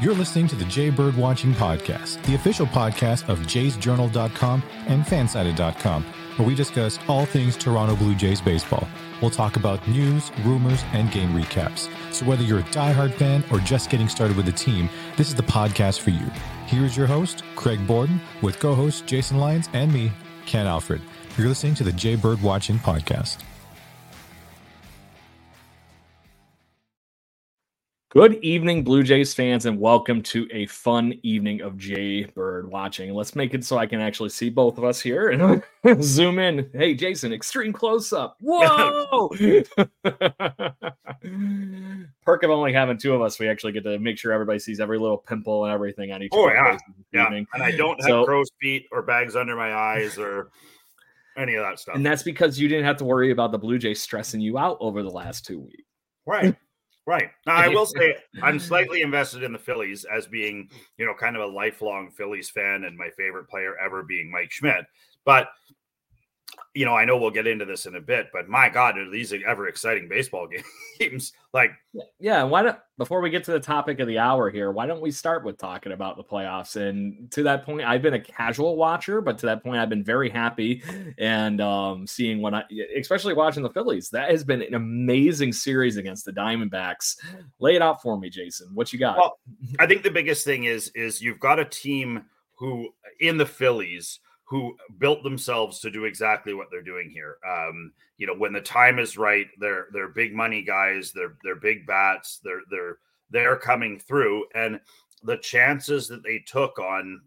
You're listening to the Jay Bird Watching Podcast, the official podcast of jaysjournal.com and fansided.com, where we discuss all things Toronto Blue Jays baseball. We'll talk about news, rumors, and game recaps. So whether you're a diehard fan or just getting started with the team, this is the podcast for you. Here's your host, Craig Borden, with co-host Jason Lyons and me, Ken Alfred. You're listening to the Jay Bird Watching Podcast. Good evening, Blue Jays fans, and welcome to a fun evening of Jay Bird watching. Let's make it so I can actually see both of us here and zoom in. Hey, Jason, extreme close up. Whoa! Perk of only having two of us, we actually get to make sure everybody sees every little pimple and everything on each. Oh yeah, yeah. Evening. And I don't have so, crow's feet or bags under my eyes or any of that stuff. And that's because you didn't have to worry about the Blue Jays stressing you out over the last two weeks. Right. Right. Now, I will say I'm slightly invested in the Phillies as being, you know, kind of a lifelong Phillies fan and my favorite player ever being Mike Schmidt. But you know, I know we'll get into this in a bit, but my God, are these ever exciting baseball games? like, yeah, why don't before we get to the topic of the hour here, why don't we start with talking about the playoffs? And to that point, I've been a casual watcher, but to that point, I've been very happy and um, seeing what I, especially watching the Phillies. That has been an amazing series against the Diamondbacks. Lay it out for me, Jason. What you got? Well, I think the biggest thing is is you've got a team who in the Phillies who built themselves to do exactly what they're doing here. Um, you know, when the time is right, they're they're big money guys, they're they're big bats, they're they're they're coming through, and the chances that they took on,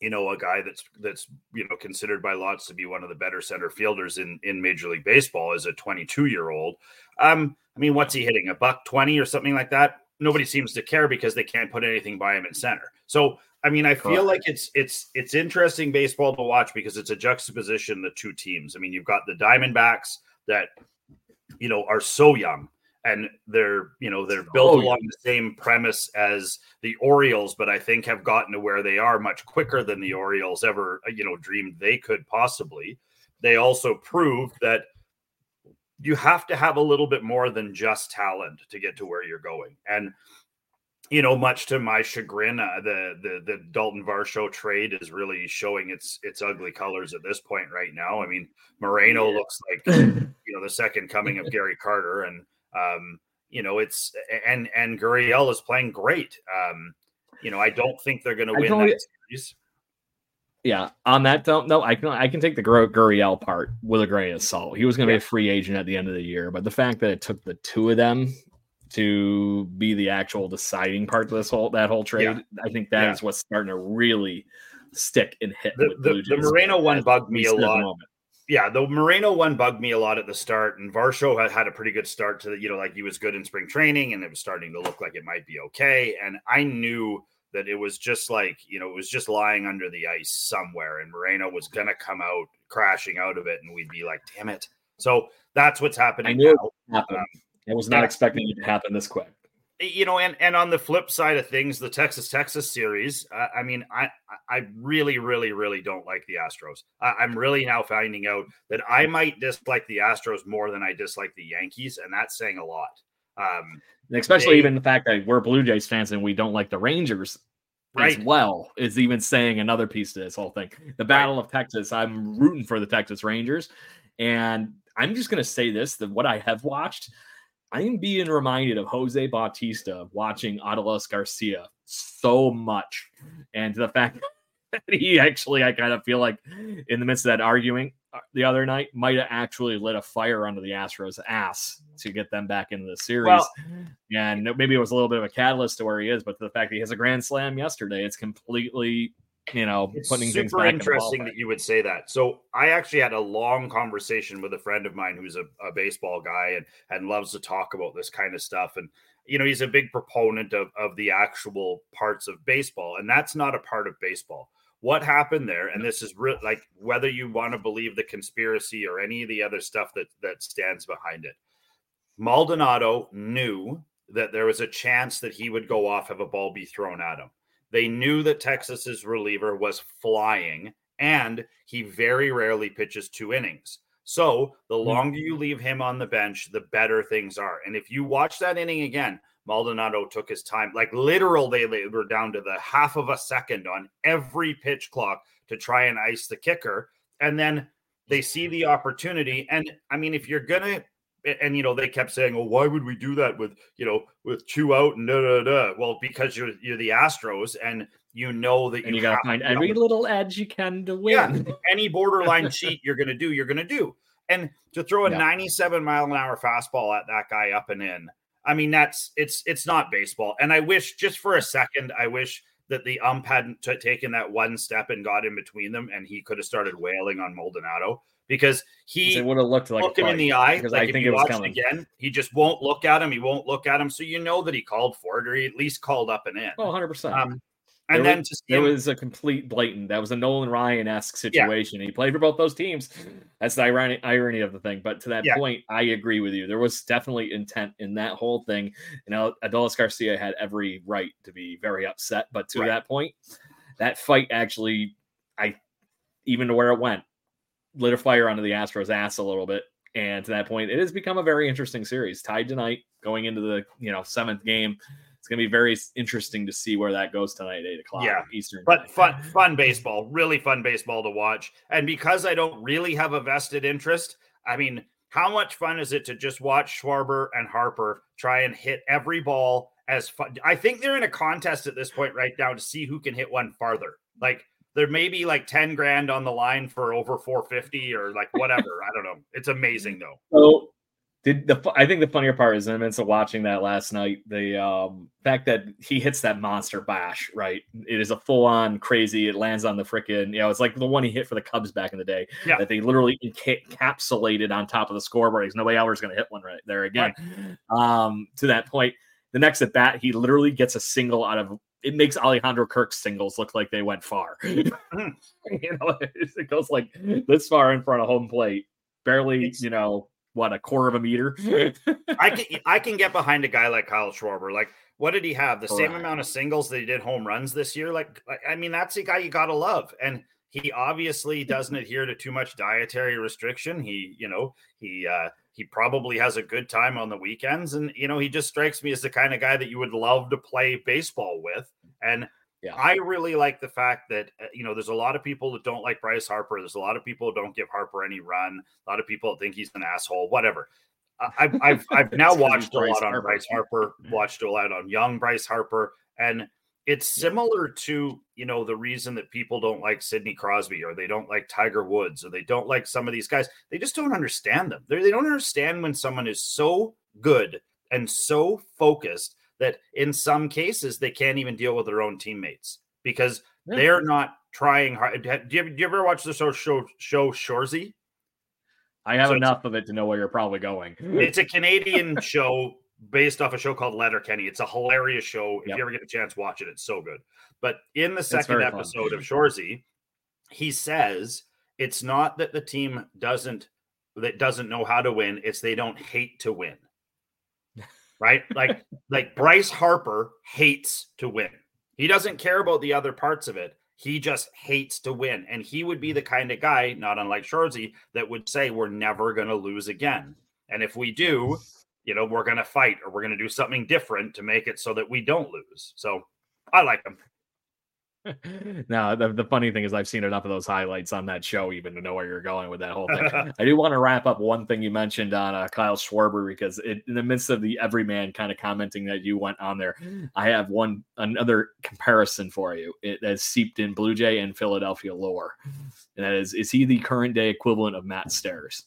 you know, a guy that's that's you know considered by lots to be one of the better center fielders in in Major League Baseball as a 22 year old. Um, I mean, what's he hitting? A buck 20 or something like that? Nobody seems to care because they can't put anything by him in center. So I mean, I feel like it's it's it's interesting baseball to watch because it's a juxtaposition the two teams. I mean, you've got the Diamondbacks that you know are so young and they're you know they're built oh, along yeah. the same premise as the Orioles, but I think have gotten to where they are much quicker than the Orioles ever you know dreamed they could possibly. They also proved that you have to have a little bit more than just talent to get to where you're going, and you know, much to my chagrin, uh, the the the Dalton Varsho trade is really showing its its ugly colors at this point right now. I mean, Moreno yeah. looks like you know the second coming of Gary Carter, and um, you know it's and and Gurriel is playing great. Um, you know, I don't think they're going to win that series. Yeah, on that don't no, I can I can take the Gurriel part with a grain of salt. He was going to yeah. be a free agent at the end of the year, but the fact that it took the two of them to be the actual deciding part of this whole that whole trade. Yeah. I think that yeah. is what's starting to really stick and hit. The, the, the Moreno one bugged me a lot. Yeah, the Moreno one bugged me a lot at the start, and Varsho had had a pretty good start to the, you know, like he was good in spring training, and it was starting to look like it might be okay. And I knew that it was just like, you know, it was just lying under the ice somewhere, and Moreno was gonna come out crashing out of it, and we'd be like, damn it. So that's what's happening. I knew now. Um, I was not yeah. expecting it to happen this quick. You know, and and on the flip side of things, the Texas Texas series. Uh, I mean, I I really, really, really don't like the Astros. I, I'm really now finding out that I might dislike the Astros more than I dislike the Yankees, and that's saying a lot. Um, especially they, even the fact that we're Blue Jays fans and we don't like the Rangers right. as well is even saying another piece to this whole thing. The Battle right. of Texas. I'm rooting for the Texas Rangers, and I'm just going to say this: that what I have watched I am being reminded of Jose Bautista watching Adolis Garcia so much, and the fact that he actually, I kind of feel like, in the midst of that arguing Uh, the other night, might have actually lit a fire under the Astros' ass to get them back into the series. Well, and maybe it was a little bit of a catalyst to where he is, but the fact that he has a grand slam yesterday, it's completely you know, it's putting super things back interesting in that you would say that. So I actually had a long conversation with a friend of mine who's a, a, baseball guy and and loves to talk about this kind of stuff. And you know, he's a big proponent of, of the actual parts of baseball, and that's not a part of baseball. What happened there, and this is real, like whether you want to believe the conspiracy or any of the other stuff that that stands behind it. Maldonado knew that there was a chance that he would go off, have a ball be thrown at him. They knew that Texas's reliever was flying, and he very rarely pitches two innings. So the hmm. longer you leave him on the bench, the better things are. And if you watch that inning again, Maldonado took his time, like literal, they, they were down to the half of a second on every pitch clock to try and ice the kicker. And then they see the opportunity. And I mean, if you're gonna and you know they kept saying, "Well, why would we do that with you know with two out and da da da?" Well, because you're you're the Astros, and you know that you, you got to find every little edge you can to win. Yeah, any borderline cheat you're going to do, you're going to do. And to throw a yeah. 97 mile an hour fastball at that guy up and in, I mean that's it's it's not baseball. And I wish just for a second, I wish that the ump hadn't t- taken that one step and got in between them, and he could have started wailing on Maldonado because he would have looked like him in the eye. Because like I think it was coming again. He just won't look at him. He won't look at him. So you know that he called for it, or he at least called up and in. Oh, 100 um, percent. And there then was, was a complete blatant. That was a Nolan Ryan esque situation. Yeah. He played for both those teams. That's the irony irony of the thing. But to that yeah. point, I agree with you. There was definitely intent in that whole thing. You know, Adolis Garcia had every right to be very upset. But to right. that point, that fight actually, I even to where it went, lit a fire under the Astros' ass a little bit. And to that point, it has become a very interesting series. Tied tonight, going into the you know seventh game it's going to be very interesting to see where that goes tonight, eight o'clock yeah. Eastern. But fun, fun baseball, really fun baseball to watch. And because I don't really have a vested interest, I mean, how much fun is it to just watch Schwarber and Harper try and hit every ball as fun? I think they're in a contest at this point right now to see who can hit one farther. Like there may be like 10 grand on the line for over 450 or like whatever. I don't know. It's amazing though. So did the I think the funnier part is in the midst of watching that last night, the um, fact that he hits that monster bash, right? It is a full on crazy. It lands on the freaking, you know, it's like the one he hit for the Cubs back in the day. Yeah. That they literally encapsulated on top of the scoreboard. Because nobody ever is going to hit one right there again. Right. Um, to that point, the next at bat, he literally gets a single out of it makes Alejandro Kirk's singles look like they went far. Mm-hmm. you know, it goes like this far in front of home plate, barely, it's, you know, what a quarter of a meter. I can I can get behind a guy like Kyle Schwarber. Like, what did he have? The Correct. same amount of singles that he did home runs this year. Like, I mean, that's a guy you gotta love. And he obviously doesn't adhere to too much dietary restriction. He, you know, he uh he probably has a good time on the weekends. And you know, he just strikes me as the kind of guy that you would love to play baseball with. And yeah. I really like the fact that uh, you know there's a lot of people that don't like Bryce Harper. There's a lot of people who don't give Harper any run. A lot of people think he's an asshole. Whatever. I've I've, I've now watched a lot on Harper. Bryce Harper, watched a lot on young Bryce Harper, and it's similar to you know the reason that people don't like Sidney Crosby or they don't like Tiger Woods or they don't like some of these guys. They just don't understand them. They're, they do not understand when someone is so good and so focused that in some cases they can't even deal with their own teammates because yeah. they're not trying hard. Do you, do you ever watch the show show, show Shoresy? I have so enough of it to know where you're probably going. it's a Canadian show based off a show called Letterkenny. It's a hilarious show. If yep. you ever get a chance, watch it. It's so good. But in the second episode fun. of Shoresy, he says it's not that the team doesn't that doesn't know how to win; it's they don't hate to win right? Like like Bryce Harper hates to win. He doesn't care about the other parts of it. He just hates to win. And he would be mm. the kind of guy, not unlike Shoresy, that would say, We're never going to lose again. And if we do, you know, we're going to fight or we're going to do something different to make it so that we don't lose. So I like him. now the, the funny thing is I've seen enough of those highlights on that show even to know where you're going with that whole thing. I do want to wrap up one thing you mentioned on uh, Kyle Schwarber because it, in the midst of the everyman kind of commenting that you went on there, I have one another comparison for you. It has seeped in Blue Jay and Philadelphia lore, and that is: is he the current day equivalent of Matt Stairs?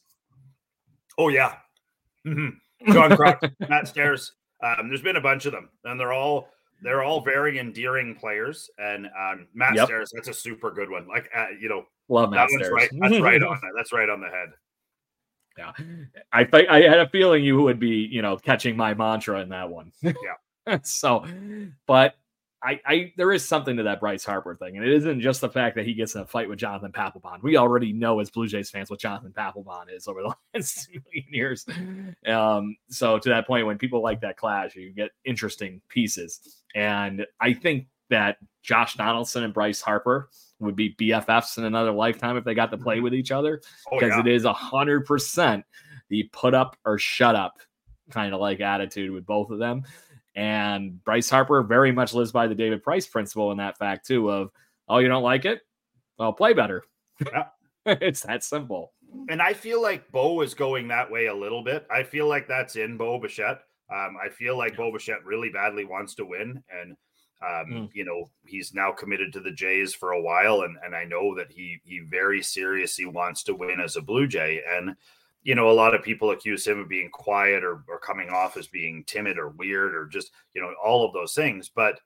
Oh yeah, mm-hmm. John Matt Stairs. Um, there's been a bunch of them, and they're all they're all very endearing players. And um, Matt yep. Stairs, that's a super good one. Like, uh, you know, love Matt that Stairs. Right, that's right on that. That's right on the head. Yeah, I th- I had a feeling you would be, you know, catching my mantra in that one. Yeah. so, but I, I there is something to that Bryce Harper thing, and it isn't just the fact that he gets in a fight with Jonathan Papelbon. We already know as Blue Jays fans what Jonathan Papelbon is over the last million years. Um, so to that point, when people like that clash, you get interesting pieces, and I think that Josh Donaldson and Bryce Harper would be BFFs in another lifetime if they got to play mm-hmm. with each other because Oh, yeah. it is a hundred percent the put up or shut up kind of like attitude with both of them. And Bryce Harper very much lives by the David Price principle in that fact too of oh you don't like it, well play better. Yeah. it's that simple. and I feel like Bo is going that way a little bit. I feel like that's in Bo Bichette. Um, I feel like Bo Bichette really badly wants to win, and um, Mm. you know he's now committed to the Jays for a while, and and I know that he he very seriously wants to win as a Blue Jay, and you know a lot of people accuse him of being quiet or or coming off as being timid or weird or just you know all of those things, but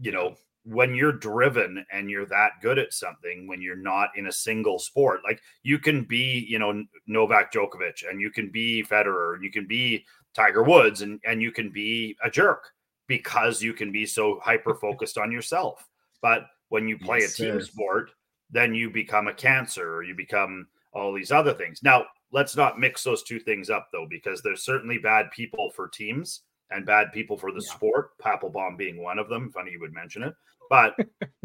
you know when you're driven and you're that good at something when you're not in a single sport like you can be you know Novak Djokovic and you can be Federer and you can be Tiger Woods and and you can be a jerk because you can be so hyper focused on yourself but when you play Yes, a team sir. sport then you become a cancer or you become all these other things now let's not mix those two things up though because there's certainly bad people for teams and bad people for the Yeah. sport Papelbon being one of them funny you would mention it but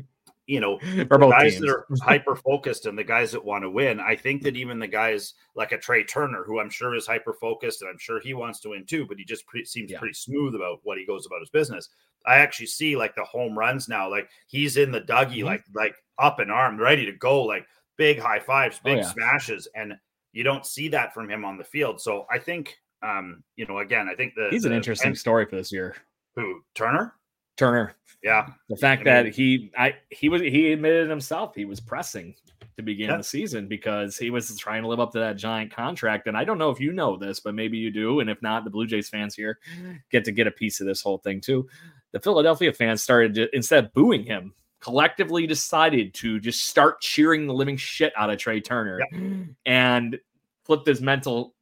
you know both guys teams. that are hyper focused and the guys that want to win. I think that even the guys like a Trey Turner, who I'm sure is hyper focused and I'm sure he wants to win too, but he just pre- seems Yeah. pretty smooth about what he goes about his business. I actually see like the home runs now, like he's in the Dougie, Mhm. like like up and armed, ready to go, like big high fives, Oh, big yeah. smashes, and you don't see that from him on the field. So I think, um, you know, again, I think the He's an the- interesting and story for this year. who Turner, Turner. yeah, The fact I mean- that he I he was he admitted himself he was pressing to begin Yeah. the season because he was trying to live up to that giant contract. And I don't know if you know this, but maybe you do. And if not, the Blue Jays fans here get to get a piece of this whole thing too. The Philadelphia fans started to instead of booing him, collectively decided to just start cheering the living shit out of Trey Turner and flipped his mental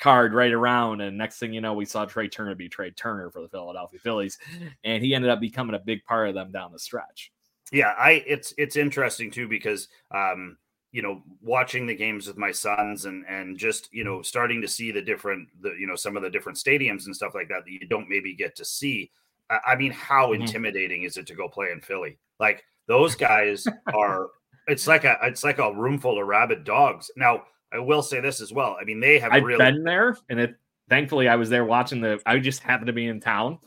card right around. And next thing you know, we saw Trey Turner be Trey Turner for the Philadelphia Phillies. And he ended up becoming a big part of them down the stretch. yeah i it's it's interesting too because um you know watching the games with my sons and and just you know starting to see the different the you know some of the different stadiums and stuff like that that you don't maybe get to see i, I mean how Mhm. intimidating is it to go play in philly like those guys are it's like a it's like a room full of rabid dogs now i will say this as well i mean they have I've really been there, and it thankfully I was there watching the. I just happened to be in town,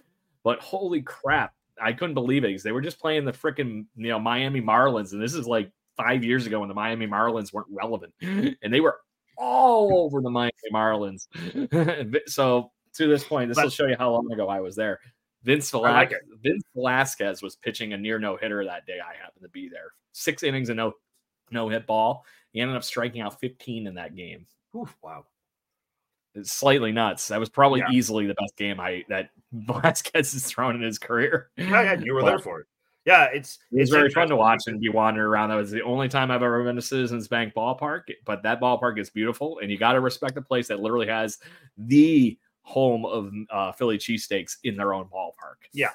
but holy crap, I couldn't believe it because they were just playing the freaking you know Miami Marlins, and this is like five years ago when the Miami Marlins weren't relevant, and they were all over the Miami Marlins. so to this point, this will show you how long ago I was there. Vince I like Vince Velasquez was pitching a near no hitter that day. I happened to be there. Six innings and no no hit ball. He ended up striking out 15 in that game Oof, wow it's slightly nuts. That was probably Yeah. easily the best game I that Velasquez has thrown in his career. yeah, yeah, you were But there for it yeah it's It was it's very fun to watch and be wandering around. That was the only time I've ever been to Citizens Bank Ballpark, but that ballpark is beautiful, and you got to respect a place that literally has the home of uh, Philly cheesesteaks in their own ballpark. Yeah.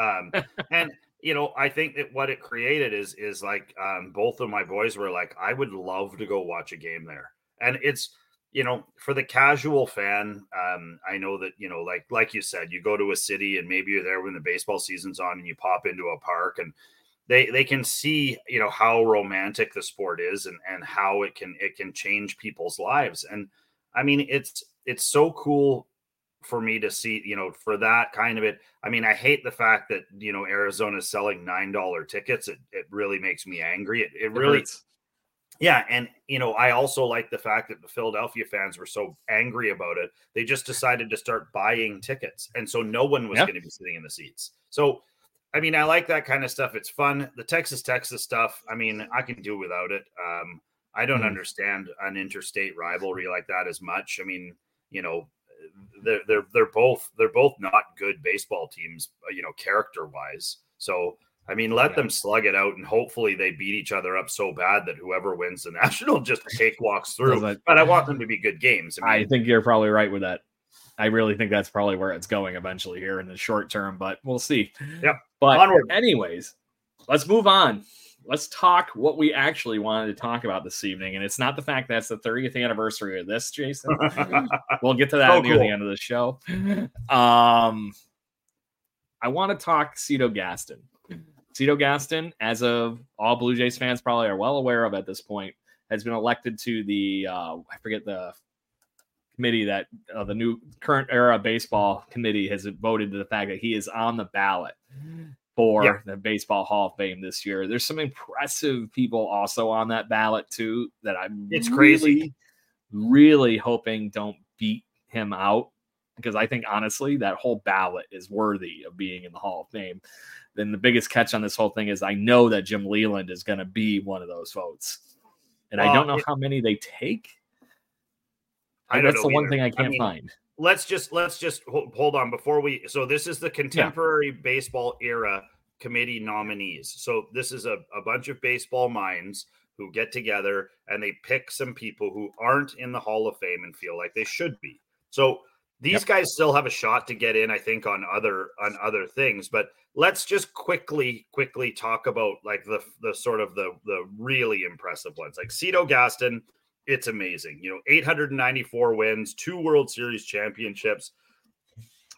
Um, and you know, I think that what it created is is like um, both of my boys were like, I would love to go watch a game there, and it's you know for the casual fan, um, I know that you know like like you said, you go to a city and maybe you're there when the baseball season's on, and you pop into a park and they they can see you know how romantic the sport is and and how it can it can change people's lives. And i mean it's it's so cool for me to see you know for that kind of it. I mean i hate the fact that you know arizona is selling nine dollar tickets. It, it really makes me angry. It, it It really hurts. yeah and you know i also like the fact that the philadelphia fans were so angry about it. They just decided to start buying tickets and so no one was Yeah. going to be sitting in the seats. So i mean i like that kind of stuff. It's fun. The texas texas stuff i mean i can do without it. Um i don't Mhm. understand an interstate rivalry like that as much. I mean you know they're they're they're both they're both not good baseball teams uh, you know character wise so I mean, let yeah. them slug it out, and hopefully they beat each other up so bad that whoever wins the national just cakewalks through. but I want them to be good games. I, mean, I think you're probably right with that. I really think that's probably where it's going eventually here in the short term, but we'll see. Yeah. But Onward. anyways, let's move on. Let's talk what we actually wanted to talk about this evening. And it's not the fact that it's the 30th anniversary of this, Jason. we'll get to that so near cool. the end of the show. Um I want to talk Cito Gaston. Cito Gaston, as of all Blue Jays fans probably are well aware of at this point, has been elected to the uh, I forget the committee that uh, the new current era baseball committee has voted to the fact that he is on the ballot for yeah. the Baseball Hall of Fame this year. There's some impressive people also on that ballot too that I'm it's really, crazy, really hoping don't beat him out because I think honestly that whole ballot is worthy of being in the Hall of Fame then the biggest catch on this whole thing is I know that Jim Leyland is going to be one of those votes, and I don't know it, how many they take. I that's the either. one thing I can't I mean, find. Let's just let's just hold on before we. So this is the contemporary yeah. baseball era committee nominees. So this is a, a bunch of baseball minds who get together and they pick some people who aren't in the Hall of Fame and feel like they should be. So these yep. guys still have a shot to get in, I think, on other on other things. But let's just quickly quickly talk about like the the sort of the the really impressive ones like Cito Gaston. It's amazing, you know, 894 wins, two World Series championships.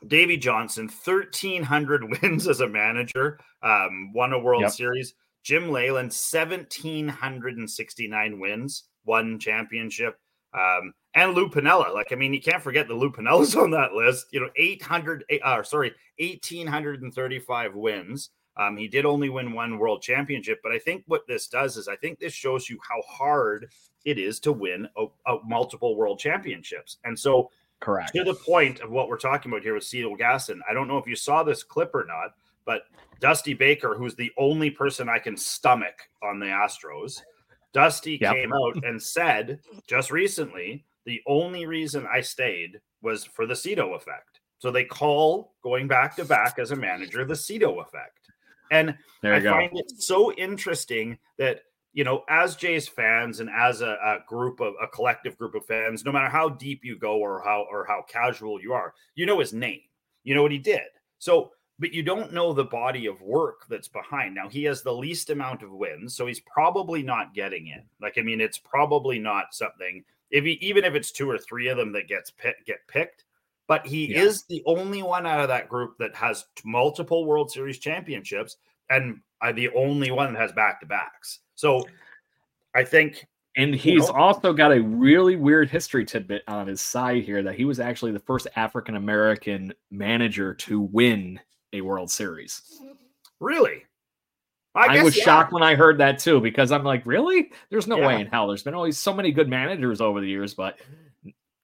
Davey Johnson, 1,300 wins as a manager, um, won a World yep. Series. Jim Leyland, 1,769 wins, one championship. Um, and Lou Piniella. Like, I mean, you can't forget the Lou Piniella's on that list. You know, 800, uh, sorry, 1,835 wins. Um, he did only win one world championship, but I think what this does is I think this shows you how hard it is to win a, a multiple world championships. And so, correct to the point of what we're talking about here with Cito Gaston. I don't know if you saw this clip or not, but Dusty Baker, who's the only person I can stomach on the Astros, Dusty yep. came out and said just recently the only reason I stayed was for the Cito effect. So they call going back to back as a manager the Cito effect. And I go. find it so interesting that, you know, as Jays fans and as a, a, group of a collective group of fans, no matter how deep you go or how or how casual you are, you know his name. You know what he did. So but you don't know the body of work that's behind. Now he has the least amount of wins, so he's probably not getting in. Like I mean, it's probably not something if he even if it's two or three of them that gets pick, get picked. But he yeah. is the only one out of that group that has multiple World Series championships, and uh, the only one that has back to backs. So I think and he's you know? also got a really weird history tidbit on his side here that he was actually the first African American manager to win a World Series. Really? I, I was yeah. shocked when I heard that too, because I'm like, really? There's no yeah. way in hell. There's been always so many good managers over the years, but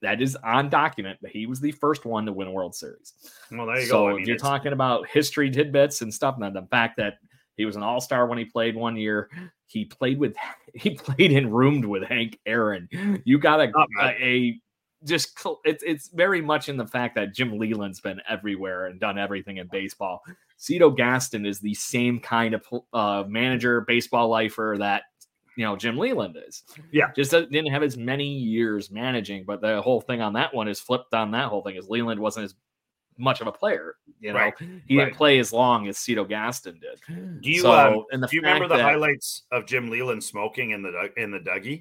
that is on document that he was the first one to win a World Series. Well, there you so go. I mean, you're talking about history tidbits and stuff, and the fact that he was an All Star when he played one year. He played with he played in roomed with Hank Aaron. You got a, a, a just it's it's very much in the fact that Jim Leyland's been everywhere and done everything in baseball. Cito Gaston is the same kind of uh, manager, baseball lifer that you know Jim Leyland is. Yeah, just didn't have as many years managing, but the whole thing on that one is flipped on that whole thing is Leyland wasn't as much of a player. You know, right. he right. didn't play as long as Cito Gaston did. Do you so, um, do you remember the that, highlights of Jim Leyland smoking in the in the Dougie?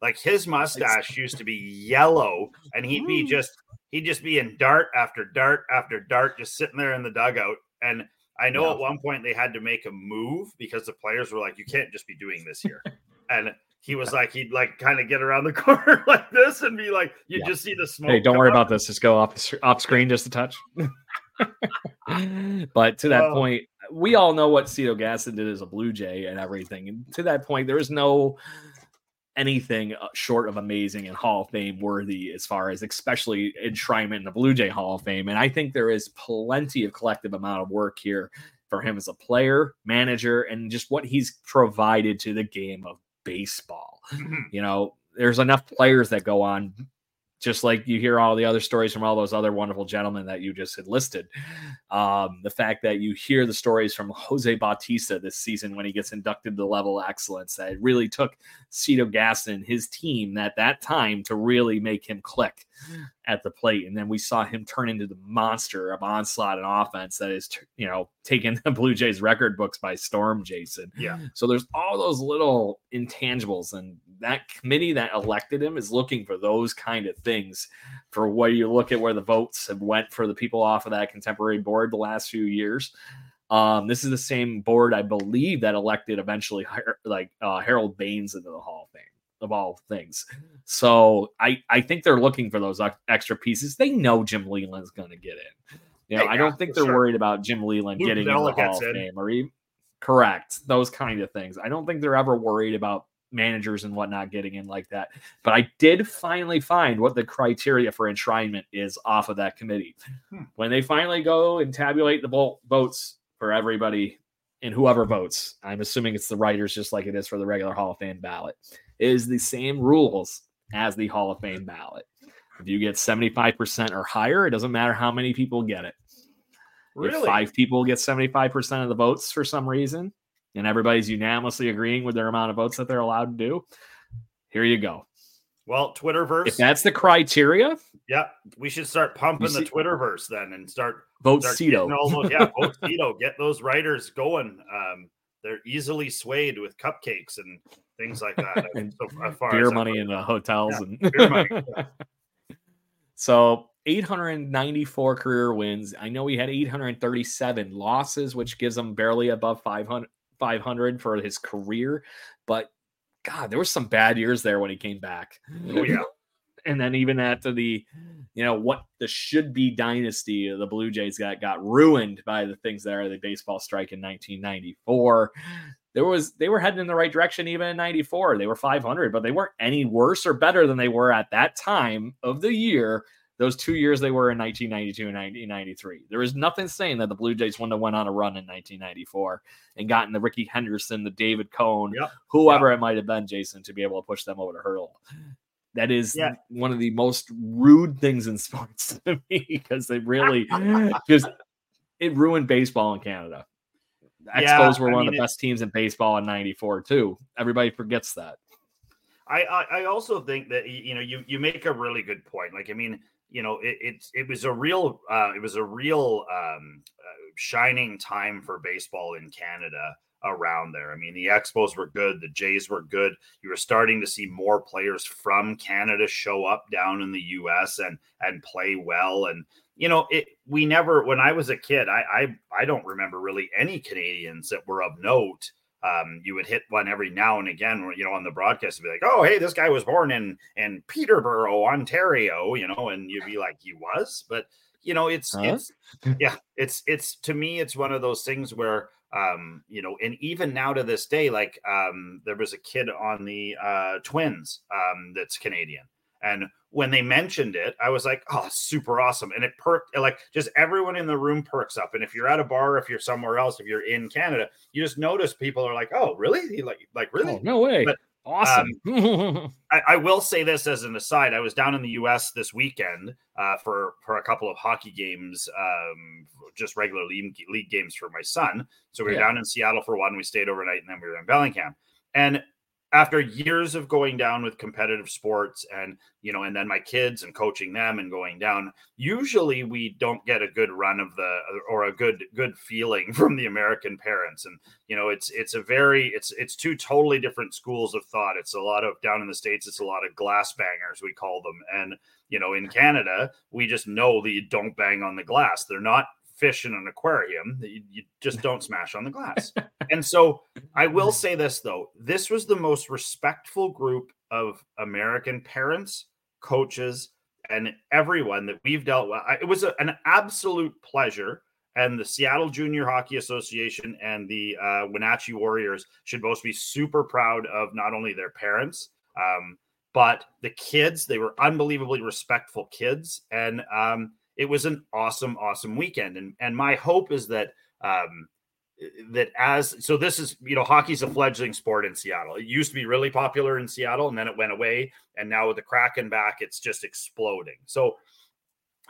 Like his mustache used to be yellow, and he'd be mm. just he'd just be in dart after dart after dart, just sitting there in the dugout. And I know at one point they had to make a move because the players were like, "You can't just be doing this here." and he was like, he'd like kind of get around the corner like this and be like, you yeah. just see the smoke. Hey, don't worry up. about this. Just go off off screen just a touch. but to that point, we all know what Cito Gaston did as a Blue Jay and everything. And to that point, there is no anything uh, short of amazing and Hall of Fame worthy as far as especially enshrinement in the Blue Jay Hall of Fame. And I think there is plenty of collective amount of work here for him as a player, manager, and just what he's provided to the game of baseball. Mm-hmm. You know, there's enough players that go on just like you hear all the other stories from all those other wonderful gentlemen that you just had listed. Um, the fact that you hear the stories from Jose Bautista this season when he gets inducted to the level of excellence, that it really took Cito Gaston, his team, at that time to really make him click at the plate. And then we saw him turn into the monster of onslaught and offense that is, you know, taking the Blue Jays record books by storm, Jason. Yeah. So there's all those little intangibles, and that committee that elected him is looking for those kind of things. For where you look at where the votes have went for the people off of that contemporary board the last few years. Um, this is the same board, I believe, that elected eventually like uh, Harold Baines into the Hall of Fame of all things. So I I think they're looking for those extra pieces. They know Jim Leyland's going to get in. You know, yeah, I don't think they're sure. worried about Jim Leyland Luke getting in the Hall of in. Fame or even correct those kind of things. I don't think they're ever worried about managers and whatnot getting in like that. But I did finally find what the criteria for enshrinement is off of that committee. Hmm. When they finally go and tabulate the votes for everybody and whoever votes, I'm assuming it's the writers just like it is for the regular Hall of Fame ballot, is the same rules as the Hall of Fame ballot. If you get 75% or higher, it doesn't matter how many people get it. Really? If five people get 75% of the votes for some reason, and everybody's unanimously agreeing with their amount of votes that they're allowed to do, here you go. Well, Twitterverse. If that's the criteria, yeah, we should start pumping see, the Twitterverse then and start vote Cito. Yeah, vote Cito. Get those writers going. Um, they're easily swayed with cupcakes and things like that. and so beer money in the hotels yeah, and so 894 career wins. I know he had 837 losses, which gives him barely above 500, 500 for his career. But God, there were some bad years there when he came back. Oh, yeah. And then even after the, you know, what the should be dynasty of the Blue Jays got got ruined by the things that are the baseball strike in 1994. There was they were heading in the right direction even in 94. They were 500, but they weren't any worse or better than they were at that time of the year those two years they were in 1992 and 1993. There is nothing saying that the Blue Jays wouldn't have went on a run in 1994 and gotten the Rickey Henderson, the David Cone, yep. whoever yep. it might have been, Jason, to be able to push them over the hurdle. That is yeah. one of the most rude things in sports to me because it really just it ruined baseball in Canada. The yeah, Expos were I one mean, of the best teams in baseball in '94 too. Everybody forgets that. I, I, I also think that you know you you make a really good point. Like I mean, you know, it, it, it was a real, uh, it was a real um, uh, shining time for baseball in Canada around there. I mean, the Expos were good, the Jays were good. You were starting to see more players from Canada show up down in the U.S. and and play well. And you know, it we never when I was a kid, I I, I don't remember really any Canadians that were of note um, you would hit one every now and again, you know, on the broadcast, be like, "Oh, hey, this guy was born in in Peterborough, Ontario," you know, and you'd be like, "He was," but you know, it's huh? it's yeah, it's it's to me, it's one of those things where um, you know, and even now to this day, like um, there was a kid on the uh, Twins um, that's Canadian, and when they mentioned it, I was like, oh, super awesome. And it perked like just everyone in the room perks up. And if you're at a bar, if you're somewhere else, if you're in Canada, you just notice people are like, oh, really? Like, like really? Oh, no way. But, awesome. Um, I, I, will say this as an aside. I was down in the US this weekend uh, for, for a couple of hockey games, um, just regular league, league games for my son. So we were yeah. down in Seattle for one. We stayed overnight and then we were in Bellingham. And after years of going down with competitive sports and you know and then my kids and coaching them and going down usually we don't get a good run of the or a good good feeling from the american parents. And you know it's it's a very it's it's two totally different schools of thought. It's a lot of down in the states it's a lot of glass bangers we call them. And you know in canada we just know that you don't bang on the glass. They're not fish in an aquarium that you, you just don't smash on the glass. and so I will say this though, this was the most respectful group of American parents, coaches, and everyone that we've dealt with. It was a, an absolute pleasure. And the Seattle Junior Hockey Association and the uh, Wenatchee Warriors should both be super proud of not only their parents, um, but the kids. They were unbelievably respectful kids. And um, it was an awesome, awesome weekend. And and my hope is that um, that as so this is you know hockey's a fledgling sport in Seattle. It used to be really popular in Seattle and then it went away and now with the Kraken back it's just exploding. So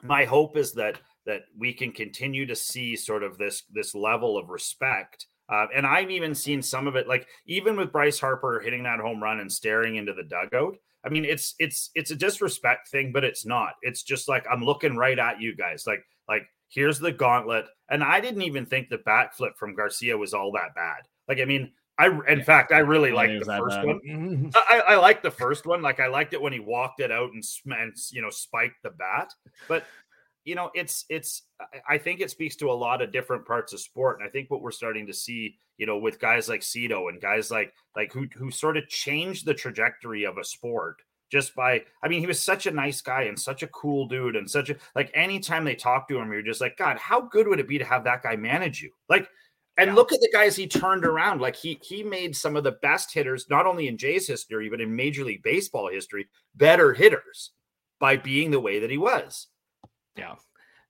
my hope is that that we can continue to see sort of this this level of respect. Uh, and I've even seen some of it, like even with Bryce Harper hitting that home run and staring into the dugout. I mean, it's it's it's a disrespect thing, but it's not. It's just like I'm looking right at you guys. Like like here's the gauntlet. And I didn't even think the backflip from Garcia was all that bad. Like, I mean, I in yeah. fact I really liked the first bad. one. I, I liked the first one. Like I liked it when he walked it out and, and you know spiked the bat. But you know, it's it's I think it speaks to a lot of different parts of sport. And I think what we're starting to see, you know, with guys like Cito and guys like like who who sort of changed the trajectory of a sport just by I mean, he was such a nice guy and such a cool dude and such a like anytime they talk to him, you're just like, God, how good would it be to have that guy manage you? Like, and yeah. look at the guys he turned around. Like he he made some of the best hitters, not only in Jays history, but in Major League Baseball history, better hitters by being the way that he was. Yeah.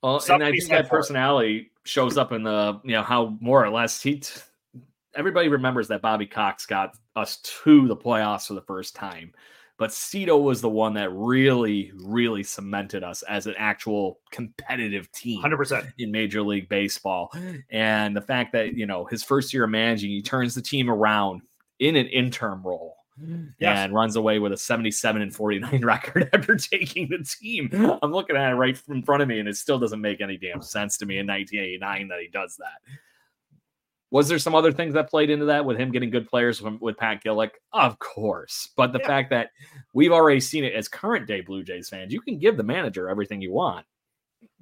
Well, Something and I think that personality shows up in the, you know, how more or less he t- everybody remembers that Bobby Cox got us to the playoffs for the first time but Cito was the one that really, really cemented us as an actual competitive team 100% in Major League Baseball. And the fact that, you know, his first year of managing, he turns the team around in an interim role. Yes. and runs away with a 77 and 49 record after taking the team. I'm looking at it right in front of me, and it still doesn't make any damn sense to me in 1989 that he does that. Was there some other things that played into that with him getting good players from, with Pat Gillick? Of course. But the yeah. fact that we've already seen it as current day Blue Jays fans, you can give the manager everything you want.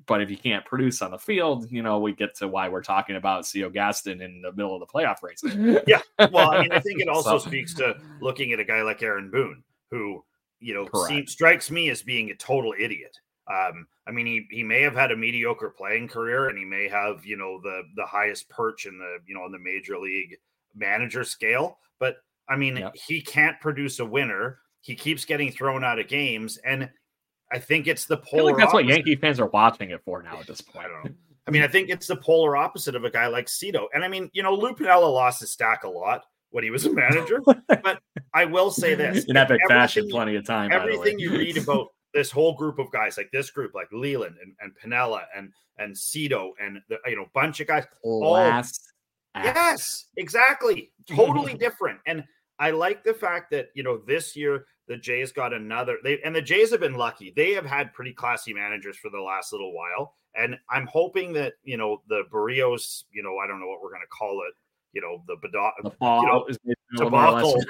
But if you can't produce on the field, you know, we get to why we're talking about Cito Gaston in the middle of the playoff race. yeah. Well, I mean, I think it also so, speaks to looking at a guy like Aaron Boone, who, you know, seems, strikes me as being a total idiot. Um, I mean, he he may have had a mediocre playing career, and he may have you know the the highest perch in the you know in the major league manager scale. But I mean, yep. he can't produce a winner. He keeps getting thrown out of games, and I think it's the polar. Like that's opposite. what Yankee fans are watching it for now at this point. I don't know. I mean, I think it's the polar opposite of a guy like Cito. And I mean, you know, Lou Piniella lost his stack a lot when he was a manager. but I will say this in epic fashion, plenty of time. Everything you read about this whole group of guys, like this group, like Leyland and, and Piniella and and Cito and the you know bunch of guys. Last all, yes, exactly, totally different. And I like the fact that you know this year the Jays got another. They and the Jays have been lucky. They have had pretty classy managers for the last little while, and I'm hoping that you know the Berrios. You know, I don't know what we're going to call it. You know, the, the you know, debacle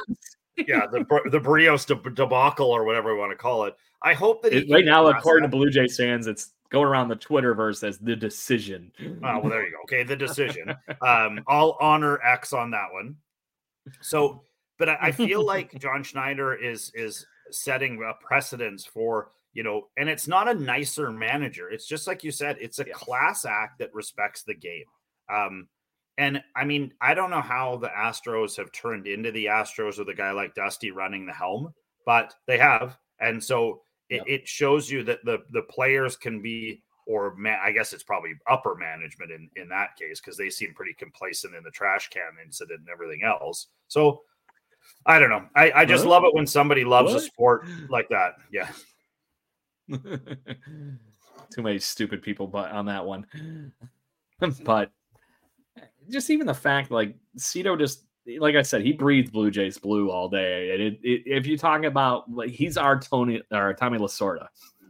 yeah, the the Berrios debacle or whatever we want to call it. I hope that it, right now, according to Blue Jays fans, it's going around the Twitterverse as the decision. Oh well, there you go. Okay, the decision. um, I'll honor X on that one. So, but I, I feel like John Schneider is is setting a precedence for you know, and it's not a nicer manager. It's just like you said, it's a yeah. class act that respects the game. Um, and I mean, I don't know how the Astros have turned into the Astros with a guy like Dusty running the helm, but they have. And so it, it shows you that the the players can be, or man, I guess it's probably upper management in, in that case, because they seem pretty complacent in the trash can incident and everything else. So I don't know. I, I just what? love it when somebody loves what? a sport like that. Yeah. Too many stupid people but on that one. but just even the fact like Cito just like I said, he breathes Blue Jays blue all day. And it, it, if you're talking about like he's our Tony or Tommy Lasorda,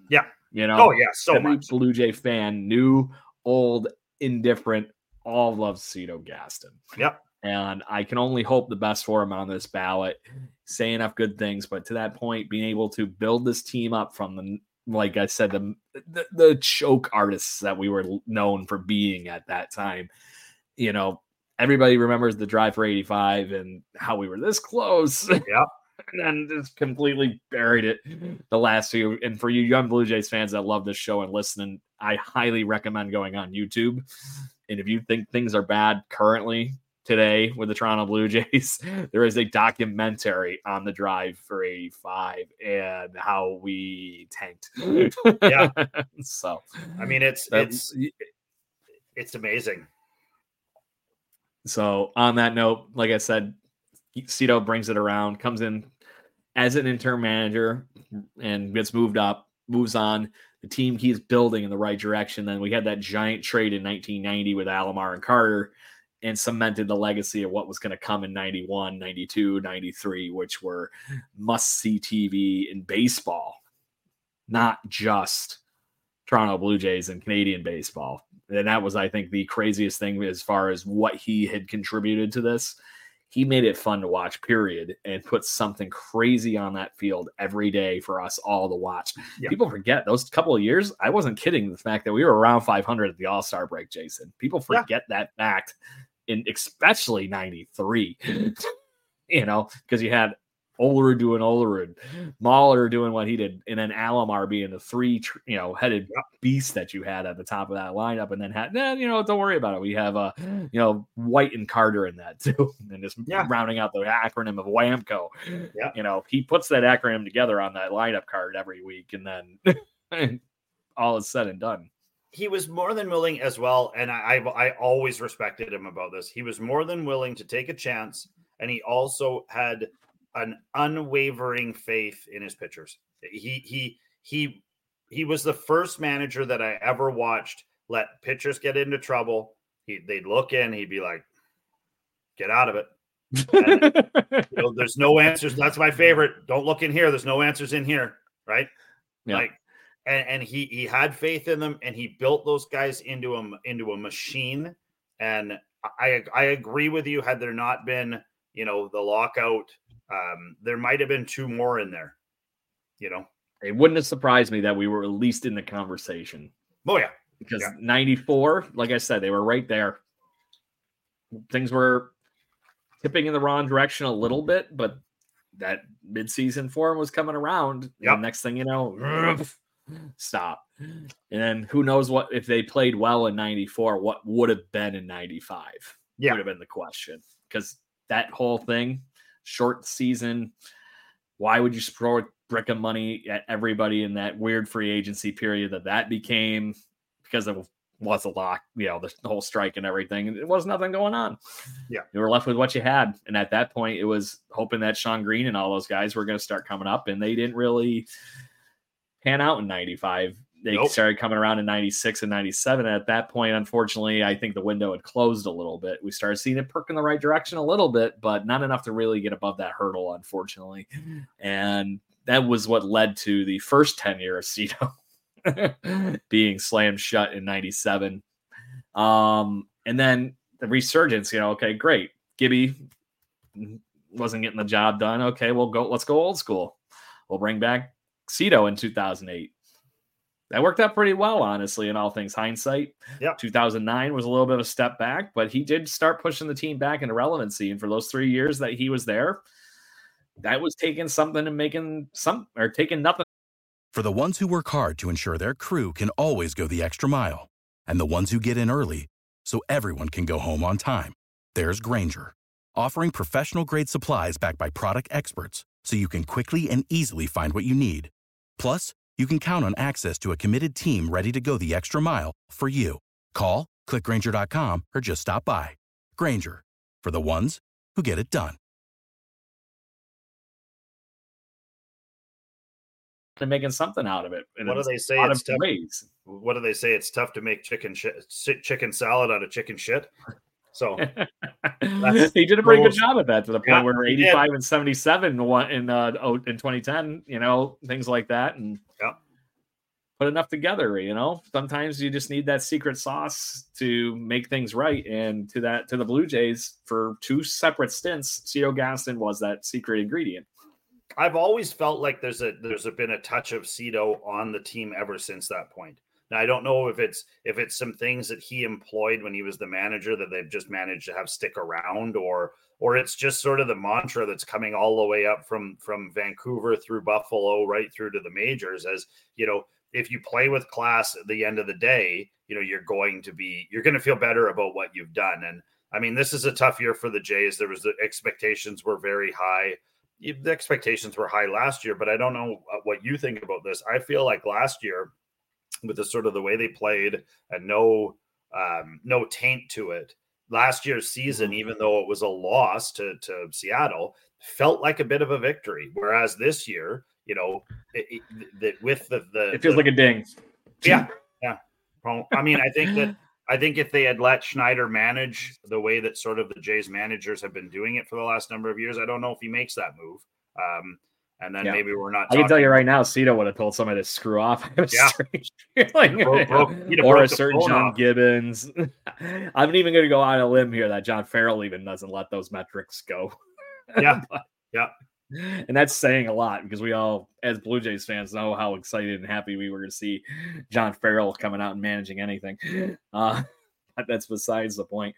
yeah, you know, oh yeah, so every much. Blue Jay fan, new, old, indifferent, all love Cito Gaston. Yep. And I can only hope the best for him on this ballot. Say enough good things, but to that point, being able to build this team up from the like I said, the, the, the choke artists that we were known for being at that time you know, everybody remembers the drive for 85 and how we were this close. Yeah. and then just completely buried it the last few. And for you young Blue Jays fans that love this show and listening, I highly recommend going on YouTube. And if you think things are bad currently today with the Toronto Blue Jays, there is a documentary on the drive for 85 and how we tanked. yeah. so I mean it's it's it's amazing So on that note, like I said, Cito brings it around, comes in as an interim manager and gets moved up, moves on. The team keeps building in the right direction. Then we had that giant trade in 1990 with Alomar and Carter and cemented the legacy of what was going to come in 91, 92, 93, which were must see TV in baseball, not just Toronto Blue Jays and Canadian baseball. And that was, I think, the craziest thing as far as what he had contributed to this he made it fun to watch, period, and put something crazy on that field every day for us all to watch. Yeah. People forget those couple of years. I wasn't kidding the fact that we were around 500 at the All Star break, Jason. People forget yeah. that fact, in especially 93, you know, because you had Olerud doing Olerud, Molitor doing what he did, and then Alomar being the three, you know, headed beast that you had at the top of that lineup, and then had, then you know, don't worry about it. We have uh, you know, White and Carter in that too, and just yeah. rounding out the acronym of WAMCO. Yeah. You know, he puts that acronym together on that lineup card every week, and then all is said and done. He was more than willing as well, and I, I I always respected him about this. He was more than willing to take a chance, and he also had an unwavering faith in his pitchers. He he he he was the first manager that I ever watched let pitchers get into trouble. He they'd look in, he'd be like, "Get out of it." And, you know, there's no answers. That's my favorite. Don't look in here. There's no answers in here, right? Yeah. Like, and, and he he had faith in them, and he built those guys into a into a machine. And I I agree with you. Had there not been you know the lockout um, there might have been two more in there. You know, it wouldn't have surprised me that we were at least in the conversation. Oh yeah, because yeah. 94, like I said, they were right there. Things were tipping in the wrong direction a little bit, but that midseason form was coming around. Yeah. Next thing you know, stop. And then who knows what if they played well in 94, what would have been in 95? Yeah. Would have been the question. Because that whole thing, short season. Why would you throw a brick of money at everybody in that weird free agency period that that became because it was a lock, you know, the whole strike and everything. It was nothing going on. Yeah. You were left with what you had. And at that point, it was hoping that Shawn Green and all those guys were going to start coming up, and they didn't really pan out in 95 they nope. started coming around in 96 and 97 at that point unfortunately i think the window had closed a little bit. We started seeing it perk in the right direction a little bit but not enough to really get above that hurdle unfortunately. And that was what led to the first tenure of Cito being slammed shut in 97 um, and then the resurgence you know okay great. Gibby wasn't getting the job done. Okay we'll go let's go old school. We'll bring back Cito in 2008 that worked out pretty well, honestly, in all things hindsight. Yeah. 2009 was a little bit of a step back, but he did start pushing the team back into relevancy. And for those three years that he was there, that was taking something and making some or taking nothing. For the ones who work hard to ensure their crew can always go the extra mile, and the ones who get in early so everyone can go home on time, there's Grainger, offering professional grade supplies backed by product experts so you can quickly and easily find what you need. Plus, you can count on access to a committed team ready to go the extra mile for you. Call, clickgrainger.com, or just stop by. Grainger, for the ones who get it done. They're making something out of it. What do they say? It's tough. Ways. What do they say? It's tough to make chicken shit, chicken salad out of chicken shit. So he did a pretty good job at that to the point yeah, where 85 and 77 in uh, in 2010, you know, things like that. And yeah. put enough together, you know. Sometimes you just need that secret sauce to make things right. And to that, to the Blue Jays for two separate stints, Cito Gaston was that secret ingredient. I've always felt like there's a there's a, been a touch of Cito on the team ever since that point. Now I don't know if it's if it's some things that he employed when he was the manager that they've just managed to have stick around or or it's just sort of the mantra that's coming all the way up from from Vancouver through Buffalo right through to the majors as you know if you play with class at the end of the day you know you're going to be you're going to feel better about what you've done. And I mean this is a tough year for the Jays. There was the expectations were very high. The expectations were high last year but I don't know uh, what you think about this. I feel like last year with the sort of the way they played and no um, no taint to it. last year's season, mm-hmm. even though it was a loss to, to Seattle, felt like a bit of a victory. Whereas this year, you know, it, it, with the, the it feels the, like a ding. Yeah, yeah. Well, I mean, I think that I think if they had let Schneider manage the way that sort of the Jays managers have been doing it for the last number of years, I don't know if he makes that move. Um, and then yeah. maybe we're not. I can tell you right now, Cito would have told somebody to screw off. yeah. broke, broke, or a certain John off. Gibbons. I'm even going to go on a limb here that John Farrell even doesn't let those metrics go. Yeah, yeah. And that's saying a lot because we all, as Blue Jays fans, know how excited and happy we were to see John Farrell coming out and managing anything. Uh, that's besides the point.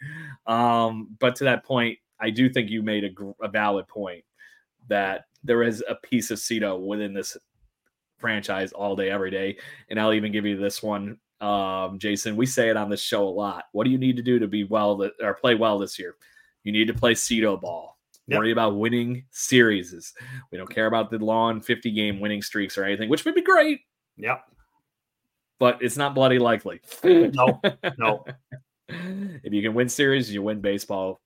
Um, but to that point, I do think you made a, a valid point that there is a piece of Cito within this franchise all day, every day. And I'll even give you this one, um, Jason. We say it on this show a lot. What do you need to do to be well or play well this year? You need to play Cito ball. Yep. Worry about winning series. We don't care about the long 50 game winning streaks or anything, which would be great. Yep. But it's not bloody likely. no, no. if you can win series, you win baseball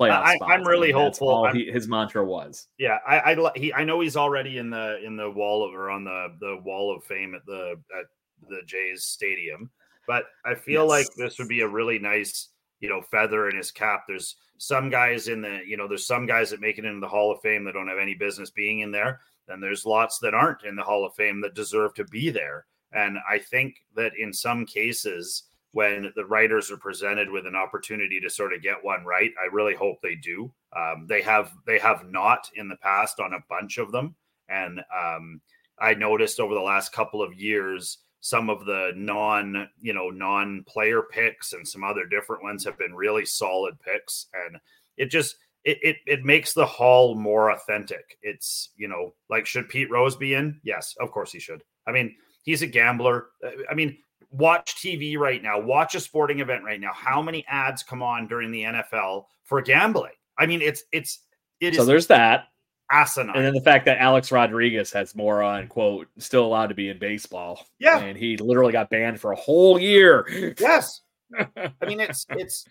playoff. I, am really hopeful. He, his mantra was. Yeah, I, I he I know he's already in the in the wall of or on the the wall of fame at the at the Jays stadium, but I feel yes. like this would be a really nice you know feather in his cap. There's some guys in the you know there's some guys that make it into the Hall of Fame that don't have any business being in there. Then there's lots that aren't in the Hall of Fame that deserve to be there. And I think that in some cases, when the writers are presented with an opportunity to sort of get one right. I really hope they do. Um, they have they have not in the past on a bunch of them, and um, I noticed over the last couple of years some of the non you know non player picks and some other different ones have been really solid picks, and it just it, it it makes the hall more authentic. It's you know like should Pete Rose be in? Yes, of course he should. I mean he's a gambler. I mean watch TV right now, watch a sporting event right now. How many ads come on during the NFL for gambling? I mean, it's it's it so there's that asinine, and then the fact that Alex Rodriguez has more on quote still allowed to be in baseball. Yeah, and he literally got banned for a whole year. Yes. I mean, it's it's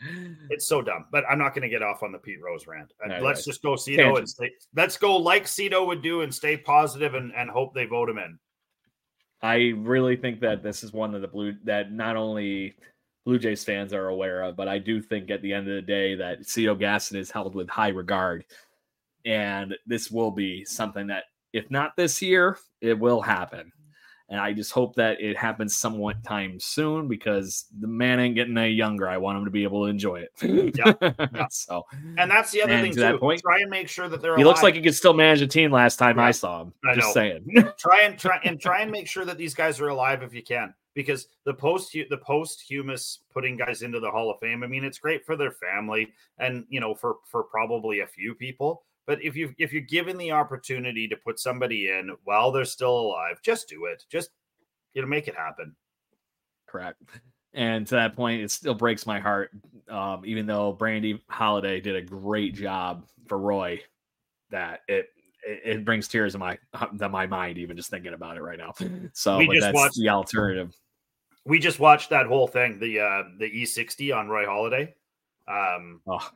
it's so dumb, but I'm not going to get off on the Pete Rose rant. No, let's right. just go Cito and stay. Let's go like Cito would do and stay positive and, and hope they vote him in. I really think that this is one of the blue that not only Blue Jays fans are aware of, but I do think at the end of the day that Cito Gaston is held with high regard. And this will be something that, if not this year, it will happen. And I just hope that it happens somewhat time soon because the man ain't getting any younger. I want him to be able to enjoy it. yeah, yeah. So, and that's the other thing to too. That point, try and make sure that they're. He alive. looks like he could still manage a team. Last time yeah. I saw him, I just know. saying. try and try and try and make sure that these guys are alive if you can, because the post the posthumous putting guys into the Hall of Fame. I mean, it's great for their family and you know for for probably a few people. But if you if you're given the opportunity to put somebody in while they're still alive, just do it. Just you know, make it happen. Correct. And to that point, it still breaks my heart. Um, even though Brandy Halladay did a great job for Roy, that it it, brings tears to my to my mind even just thinking about it right now. So we that's watched, the alternative. We just watched that whole thing, the uh the E60 on Roy Halladay. Um, oh.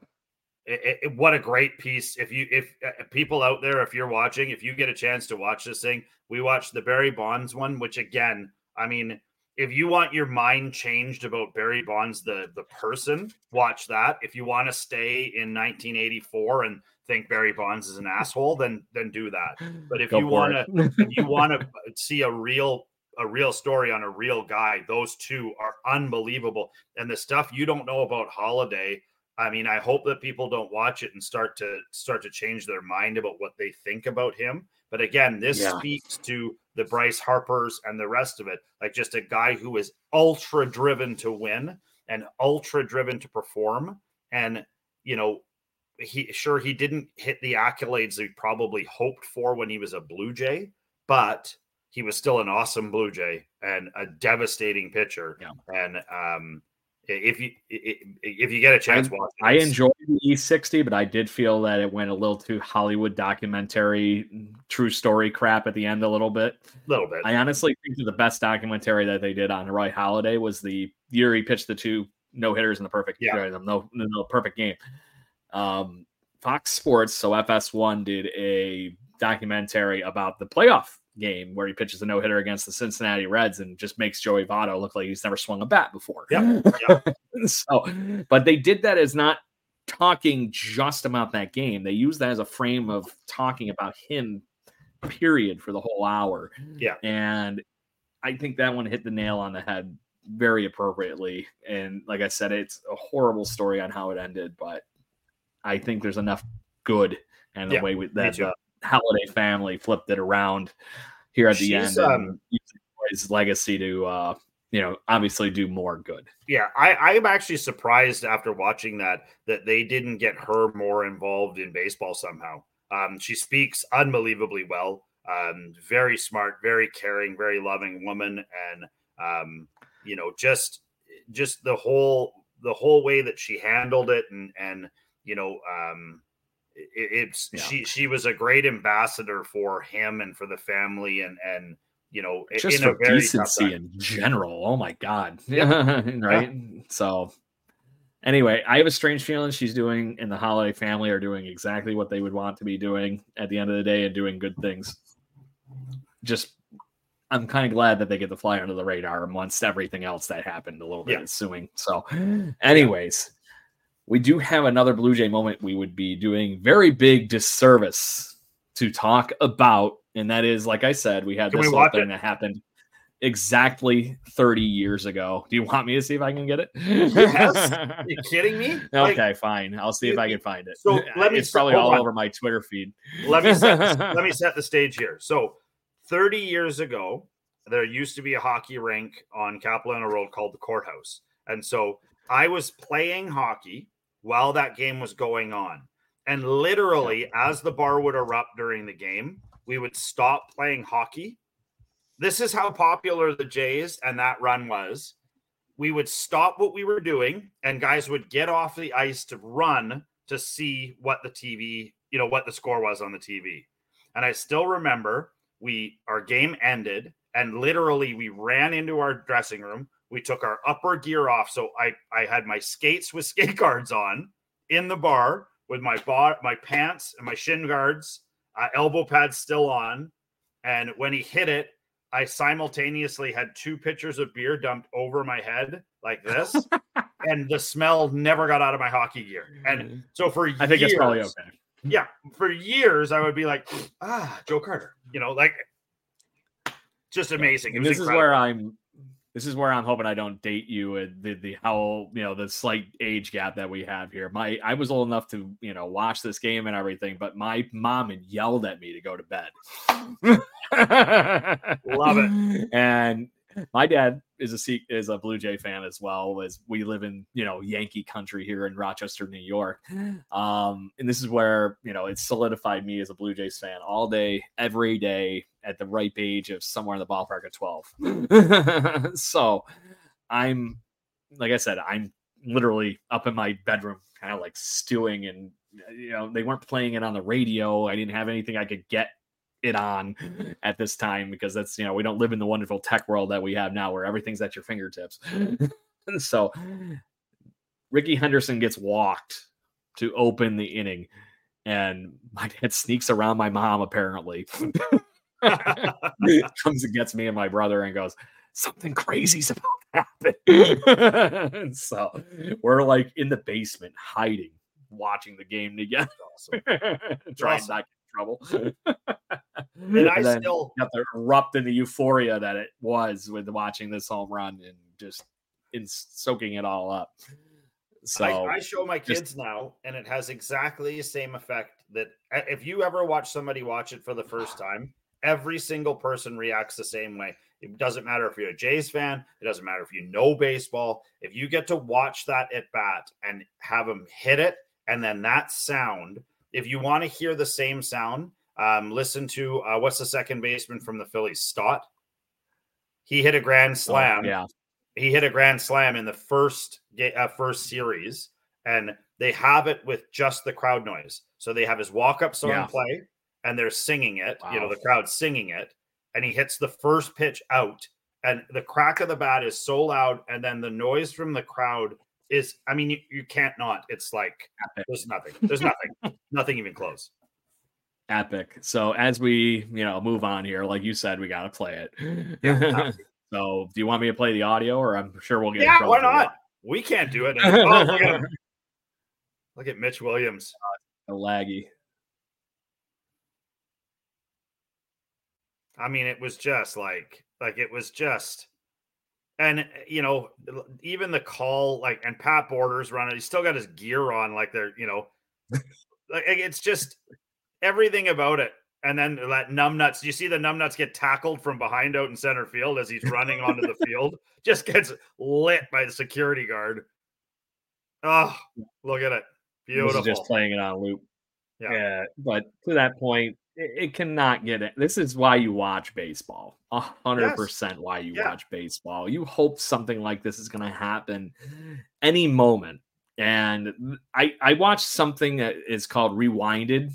It, it, what a great piece. If you if uh, people out there if you're watching if you get a chance to watch this thing we watched the barry bonds one which again i mean if you want your mind changed about barry bonds the the person watch that. If you want to stay in 1984 and think barry bonds is an asshole then then do that. But if Go you want to if you want to see a real a real story on a real guy those two are unbelievable. And the stuff you don't know about Halladay I mean, I hope that people don't watch it and start to start to change their mind about what they think about him. But again, this yeah. speaks to the Bryce Harpers and the rest of it. Like just a guy who is ultra driven to win and ultra driven to perform. And, you know, he sure he didn't hit the accolades he probably hoped for when he was a Blue Jay, but he was still an awesome Blue Jay and a devastating pitcher. Yeah. And um if you if you get a chance, I, watch. It. I enjoyed the E60, but I did feel that it went a little too Hollywood documentary, true story crap at the end a little bit. A little bit. I honestly think the best documentary that they did on Roy Halladay was the year he pitched the two no hitters in the perfect Yeah. no no perfect game. Um, Fox Sports, so FS1 did a documentary about the playoff game where he pitches a no hitter against the Cincinnati Reds and just makes Joey Votto look like he's never swung a bat before. Yeah, so, but they did that as not talking just about that game. They used that as a frame of talking about him, period, for the whole hour. Yeah. And I think that one hit the nail on the head very appropriately. And like I said, it's a horrible story on how it ended, but I think there's enough good and the Yeah, way we, that the Halladay family flipped it around here at the She's, end and um, his legacy to, uh, you know, obviously do more good. Yeah, I, I'm actually surprised after watching that that they didn't get her more involved in baseball somehow. Um, she speaks unbelievably well. Um, very smart, very caring, very loving woman, and um, you know, just just the whole the whole way that she handled it, and and you know, um, it's Yeah. she she was a great ambassador for him and for the family, and and you know, just in a for very decency in general. Oh my god, right? So, anyway, I have a strange feeling she's doing, and the Halladay family are doing exactly what they would want to be doing at the end of the day and doing good things. Just, I'm kind of glad that they get to fly under the radar amongst everything else that happened. A little bit Yeah. of suing. So, anyways. We do have another Blue Jay moment we would be doing very big disservice to talk about, and that is, like I said, we had Can this we whole thing it? that happened exactly 30 years ago. Do you want me to see if I can get it? Yes. Are you kidding me? Like, okay, fine. I'll see if I can find it. So, uh, let me it's probably all on. over my Twitter feed. let me set let me set the stage here. So, 30 years ago, there used to be a hockey rink on Capilano Road called the Courthouse, and so I was playing hockey while that game was going on, and literally, as the bar would erupt during the game, we would stop playing hockey. This is how popular the Jays and that run was. We would stop what we were doing, and guys would get off the ice to run to see what the TV, you know, what the score was on the TV. And I still remember we our game ended and literally we ran into our dressing room. We took our upper gear off. So I I had my skates with skate guards on in the bar with my bot my pants and my shin guards, uh, elbow pads still on. And when he hit it, I simultaneously had two pitchers of beer dumped over my head like this, and the smell never got out of my hockey gear. And so for I think it's probably okay. yeah, for years I would be like, ah, Joe Carter, you know, like just amazing. It And was this is where I'm this is where I'm hoping I don't date you with the, the how you know the slight age gap that we have here. My I was old enough to you know watch this game and everything, but my mom had yelled at me to go to bed. Love it. And my dad is a is a Blue Jay fan as well as we live in you know Yankee country here in Rochester, New York. Um, and this is where you know it solidified me as a Blue Jays fan all day, every day at the ripe age of somewhere in the ballpark of twelve. so I'm like I said, I'm literally up in my bedroom, kind of like stewing, and you know they weren't playing it on the radio. I didn't have anything I could get it on at this time because that's you know we don't live in the wonderful tech world that we have now where everything's at your fingertips so Rickey Henderson gets walked to open the inning and my dad sneaks around my mom apparently comes and gets me and my brother and goes something crazy's about to happen and so we're like in the basement hiding watching the game together trying Awesome. not to get in trouble and I then still got to erupt in the euphoria that it was with watching this home run and just in soaking it all up. So I, I show my just- kids now, and it has exactly the same effect that uh, if you ever watch somebody watch it for the first time, every single person reacts the same way. It doesn't matter if you're a Jays fan, it doesn't matter if you know baseball. If you get to watch that at bat and have them hit it, and then that sound, if you want to hear the same sound, um, listen to uh, what's the second baseman from the Phillies, Stott. He hit a grand oh, slam yeah, he hit a grand slam in the first uh, first series, and they have it with just the crowd noise. So they have his walk up song Yeah. play, and they're singing it. You know, the crowd singing it, and he hits the first pitch out, and the crack of the bat is so loud, and then the noise from the crowd is I mean you, you can't not. It's like there's nothing. There's nothing. nothing even close. Epic. So as we, you know, move on here, like you said, we got to play it. Yeah. so do you want me to play the audio or I'm sure we'll get Yeah, why not? We can't do it. Oh, look, at look at Mitch Williams. Uh, A laggy. I mean, it was just like like it was just and eh, you know, even the call, like and Pat Borders running, he's still got his gear on, like they're, you know, like it's just everything about it. And then that numbnuts, you see the numbnuts get tackled from behind out in center field as he's running onto the field? Just gets lit by the security guard. Oh, look at it. This Beautiful. is just playing it on loop. Yeah. Yeah. But to that point, it, cannot get it. This is why you watch baseball. A hundred percent why you Yeah. watch baseball. You hope something like this is going to happen any moment. And I I watched something that is called Rewinded.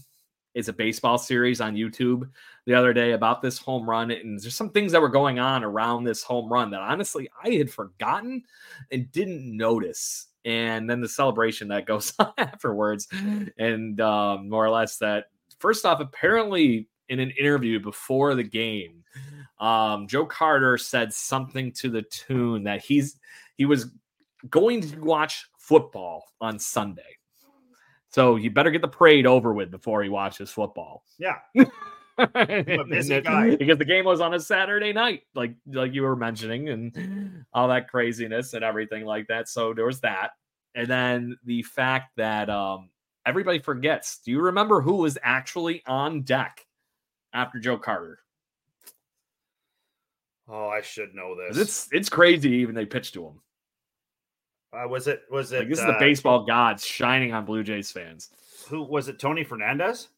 It's a baseball series on YouTube the other day about this home run. And there's some things that were going on around this home run that honestly I had forgotten and didn't notice. And then the celebration that goes on afterwards. And um, more or less that first off, apparently in an interview before the game, um, Joe Carter said something to the tune that he's he was going to watch football on Sunday. So you better get the parade over with before he watches football. yeah. And busy it- guy. because the game was on a Saturday night, like like you were mentioning, and all that craziness and everything like that. So there was that, and then the fact that um, everybody forgets. Do you remember who was actually on deck after Joe Carter? Oh, I should know this. It's it's crazy. Even they pitched to him. Uh, was it was it Like this is uh, the baseball gods shining on Blue Jays fans. who was it tony fernandez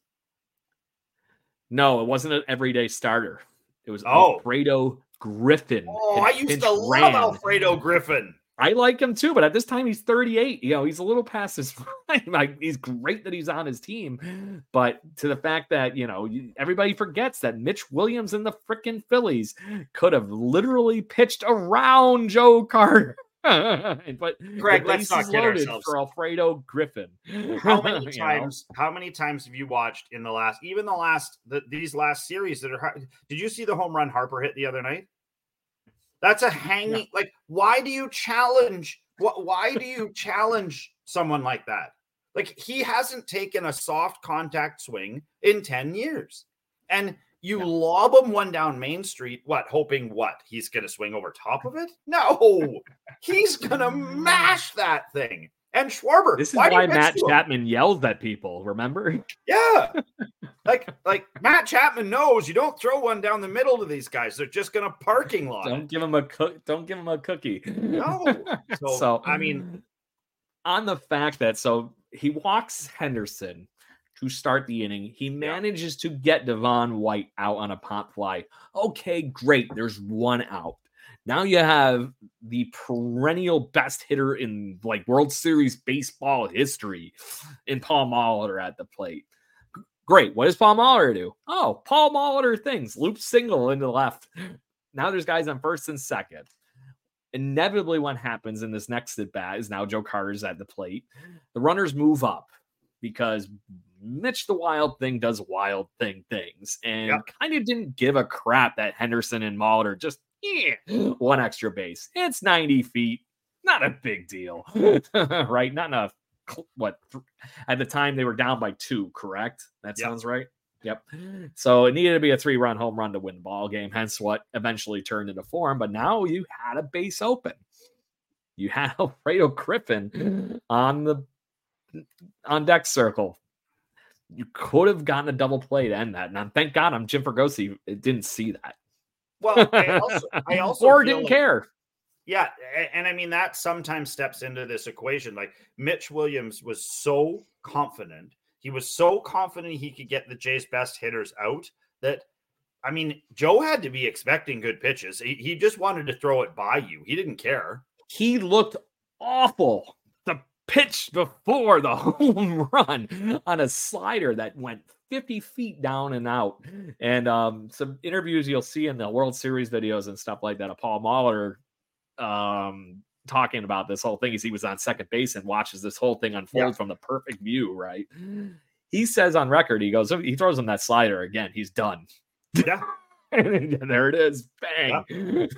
No, it wasn't an everyday starter. It was Oh. Alfredo Griffin. oh i used to love alfredo griffin I like him too, but at this time he's 38. You know, he's a little past his prime. Like he's great that he's on his team, but to the fact that you know everybody forgets that Mitch Williams and the freaking Phillies could have literally pitched around Joe Carter. but Greg, let's not kid ourselves. for Alfredo Griffin. how many You know? times how many times have you watched in the last even the last the, these last series that are did you see the home run harper hit the other night that's a hanging like why do you challenge what why do you challenge someone like that? Like he hasn't taken a soft contact swing in 10 years and you Yeah. lob him one down main street what hoping what he's gonna swing over top of it? No! He's gonna mash that thing and Schwarber. This is why why Matt? Chapman yells at people. Remember? Yeah. like like Matt Chapman knows you don't throw one down the middle to these guys. They're just gonna parking lot. Don't give him a cook. Don't give him a cookie. No. So, so I mean, on the fact that so he walks Henderson to start the inning, he manages to get Devon White out on a pop fly. Okay, great. There's one out. Now you have the perennial best hitter in like World Series baseball history in Paul Molitor at the plate. Great. What does Paul Molitor do? Oh, Paul Molitor things. Loop single into the left. Now there's guys on first and second inevitably what happens in this next at bat is now Joe Carter's at the plate. The runners move up because Mitch the Wild Thing does wild thing things and Yep. kind of didn't give a crap that Henderson and Molitor just eh, one extra base. It's 90 feet, not a big deal, right? Not enough. What at the time they were down by two, correct? That Yep. sounds right. Yep. So it needed to be a three run home run to win the ball game, hence what eventually turned into form. But now you had a base open. You had Alfredo Griffin on the on deck circle. You could have gotten a double play to end that. And thank God I'm Jim Fregosi didn't see that. Well, I also, I also or didn't like- care. Yeah, and I mean that sometimes steps into this equation. Like Mitch Williams was so confident, he was so confident he could get the Jays' best hitters out that I mean, Joe had to be expecting good pitches. He, he just wanted to throw it by you. He didn't care. He looked awful. The pitch before the home run on a slider that went 50 feet down and out. And um, some interviews you'll see in the World Series videos and stuff like that of Paul Molitor um, talking about this whole thing is he was on second base and watches this whole thing unfold Yeah. from the perfect view, right? He says on record, he goes, he throws him that slider again. He's done. Yeah. and there it is. Bang.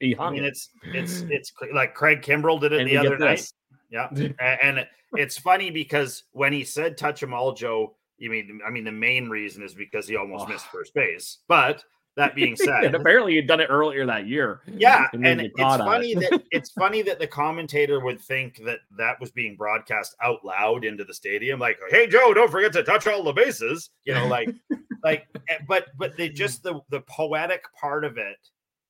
he hung I mean, it. it's it's it's like Craig Kimbrel did it And the other night. this. Yeah, and it's funny because when he said touch him all, Joe. You mean I mean the main reason is because he almost Oh. missed first base. But that being said, and apparently he'd done it earlier that year. Yeah, And and it's funny it. that it's funny that the commentator would think that that was being broadcast out loud into the stadium, like, "Hey Joe, don't forget to touch all the bases," you know, like, like, eh, but but they just the the poetic part of it,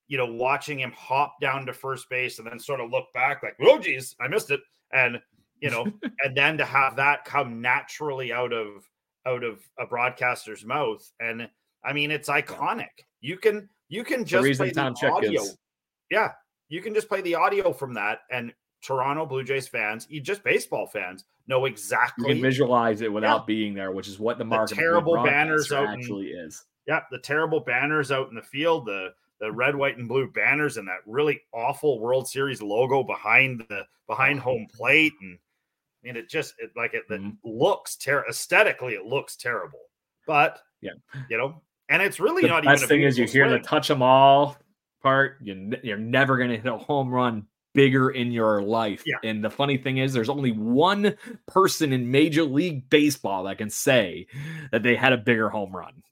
you know, watching him hop down to first base and then sort of look back, like, "Oh geez, I missed it," and you know, and then to have that come naturally out of out of a broadcaster's mouth, and I mean, it's iconic. You can you can just reason play the Tom audio. is yeah, you can just play the audio from that, and Toronto Blue Jays fans, you just baseball fans, know exactly you can visualize it without being there, which is what the market a terrible banners out in- actually is. yeah, the terrible banners out in the field, the the red, white, and blue banners, and that really awful World Series logo behind the behind home plate, and I mean, it just it, like it, it Mhm. looks terrible aesthetically. It looks terrible, but Yeah. you know, and it's really The not best even. a thing is you hear the touch them all part. You, you're never going to hit a home run bigger in your life. Yeah. And the funny thing is, there's only one person in Major League Baseball that can say that they had a bigger home run,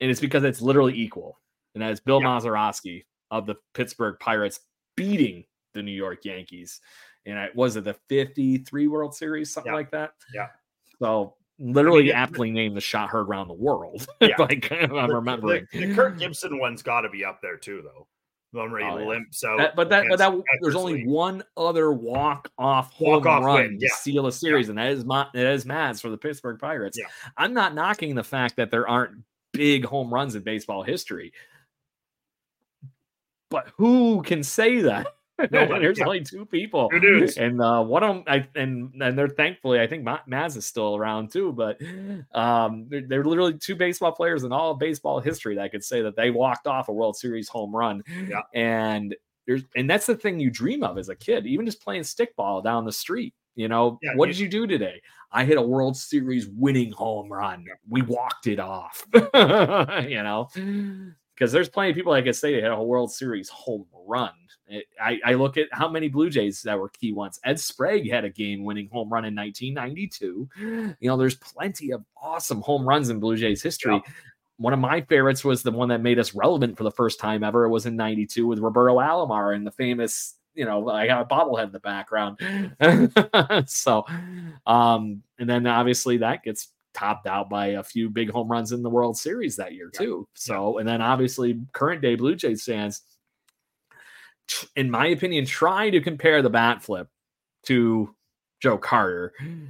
and it's because it's literally equal, and that is Bill Yeah. Mazeroski of the Pittsburgh Pirates beating the New York Yankees. And it was it the 53 World Series, something Yeah. like that. Yeah. So literally it- aptly named the shot heard around the world. Yeah. like I'm The- the- remembering. the, Kirk Gibson one's got to be up there too, though. The he Oh, yeah. limps out. That- but that, but that, there's only one other walk off home Walk-off run win, to seal a series, and that is Ma- that is Maz for the Pittsburgh Pirates. Yeah. I'm not knocking the fact that there aren't big home runs in baseball history, but who can say that? Nobody, There's yeah. only two people, and uh, one of them, I, and and they're thankfully, I think Ma- Maz is still around too. But um, they're, they're literally two baseball players in all of baseball history that could say that they walked off a World Series home run. Yeah. and there's and that's the thing you dream of as a kid, even just playing stickball down the street. You know, Yeah, what did you do today? I hit a World Series winning home run. We walked it off. you know, because there's plenty of people that can say they hit a whole World Series home run. It- I, I look at how many Blue Jays that were key ones. Ed Sprague had a game winning home run in 1992. You know, there's plenty of awesome home runs in Blue Jays history. One of my favorites was the one that made us relevant for the first time ever. It was in 92 with Roberto Alomar and the famous, you know, I got a bobblehead in the background. so, um, and then obviously that gets topped out by a few big home runs in the World Series that year, Yeah. too. So, and then obviously current day Blue Jays fans, in my opinion, try to compare the bat flip to Joe Carter. Hmm.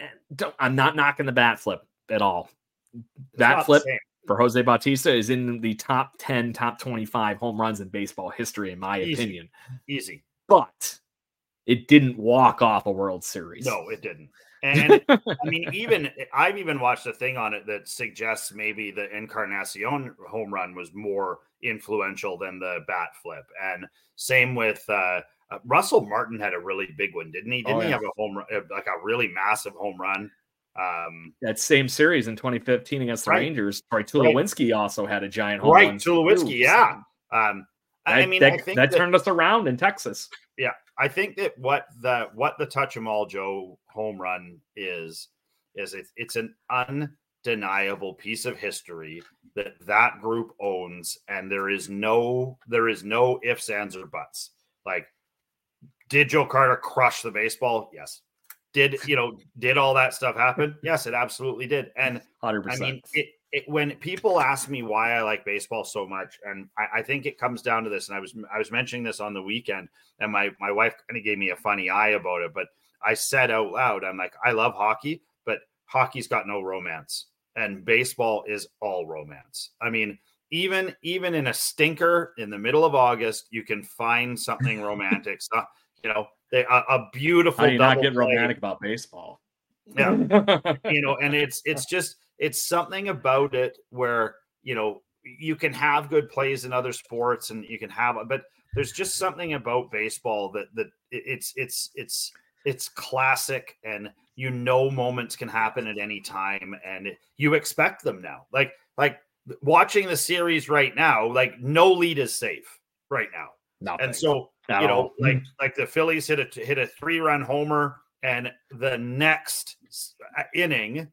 And don't, I'm not knocking the bat flip at all. It's Bat not the flip for Jose Bautista is in the top 10, top 25 home runs in baseball history, in my Easy. opinion. easy. But it didn't walk off a World Series. No, it didn't. And I mean, even I've even watched a thing on it that suggests maybe the Encarnacion home run was more influential than the bat flip. And same with uh, uh, Russell Martin had a really big one, didn't he? Didn't Oh, he have a home run, uh, like a really massive home run? Um, that same series in 2015 against the Right. Rangers, Troy Tulowitzki also had a giant home Right, run. Tulowitzki, too, yeah. um, That, I mean, that, I think that that- turned us around in Texas. I think that what the what the touch 'em all Joe home run is is it, it's an undeniable piece of history that that group owns, and there is no there is no ifs ands or buts. Like, did Joe Carter crush the baseball? Yes. Did you know? Did all that stuff happen? Yes, it absolutely did. And 100%. I mean, it, it, when people ask me why I like baseball so much, and I, I think it comes down to this, and I was I was mentioning this on the weekend, and my my wife kind of gave me a funny eye about it, but I said out loud, I'm like, I love hockey, but hockey's got no romance, and baseball is all romance. I mean, even even in a stinker in the middle of August, you can find something romantic. So, you know, they, a, a beautiful. How do you not get play. romantic about baseball? Yeah you know and it's it's just it's something about it where you know you can have good plays in other sports and you can have but there's just something about baseball that that it's it's it's it's classic and you know moments can happen at any time and you expect them now. Like like watching the series right now like no lead is safe right now. Nothing. and so you know like like the phillies hit a hit a three run homer and the next uh, inning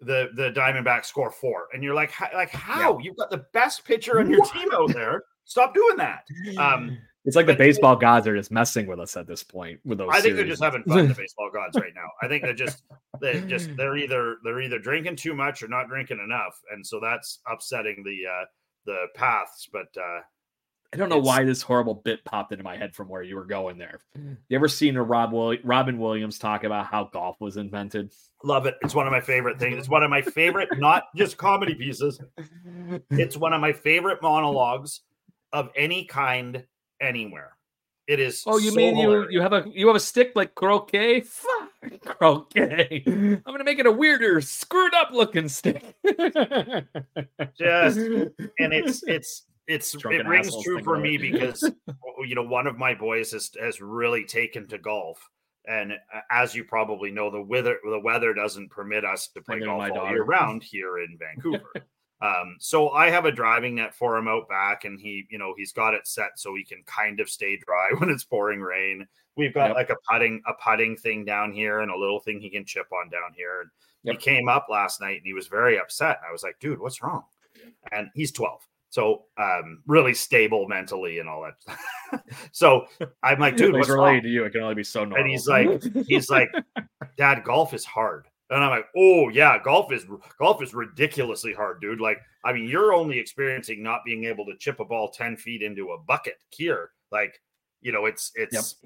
the the diamondbacks score four. And you're like how, like how? You've got the best pitcher on your team out there. Stop doing that. Um it's like the baseball gods are just messing with us at this point with those. I think they're just having fun, the baseball gods, right now. I think they're just they just they're either they're either drinking too much or not drinking enough, and so that's upsetting the uh the paths. But uh I don't know It's- why this horrible bit popped into my head from where you were going there. Mm. You ever seen a Rob Will- Robin Williams talk about how golf was invented? love it. It's one of my favorite things. It's one of my favorite, not just comedy pieces. It's one of my favorite monologues of any kind anywhere. It is. Oh, you so mean you you have a you have a stick like croquet? Fuck croquet. I'm gonna make it a weirder, screwed up looking stick. Just- and it's it's it's it rings true for me because you know one of my boys has has really taken to golf. And uh, as you probably know the weather the weather doesn't permit us to play golf all daughter. year round here in Vancouver. Um so I have a driving net for him out back and he you know he's got it set so he can kind of stay dry when it's pouring rain. We've got Yep. like a putting a putting thing down here and a little thing he can chip on down here. And Yep. he came up last night and he was very upset. I was like dude what's wrong? And he's 12 so um really stable mentally and all that so i'm like dude what's related to you. It can only be so normal. and he's like he's like dad golf is hard and i'm like oh yeah golf is golf is ridiculously hard dude like i mean you're only experiencing not being able to chip a ball 10 feet into a bucket here like you know it's it's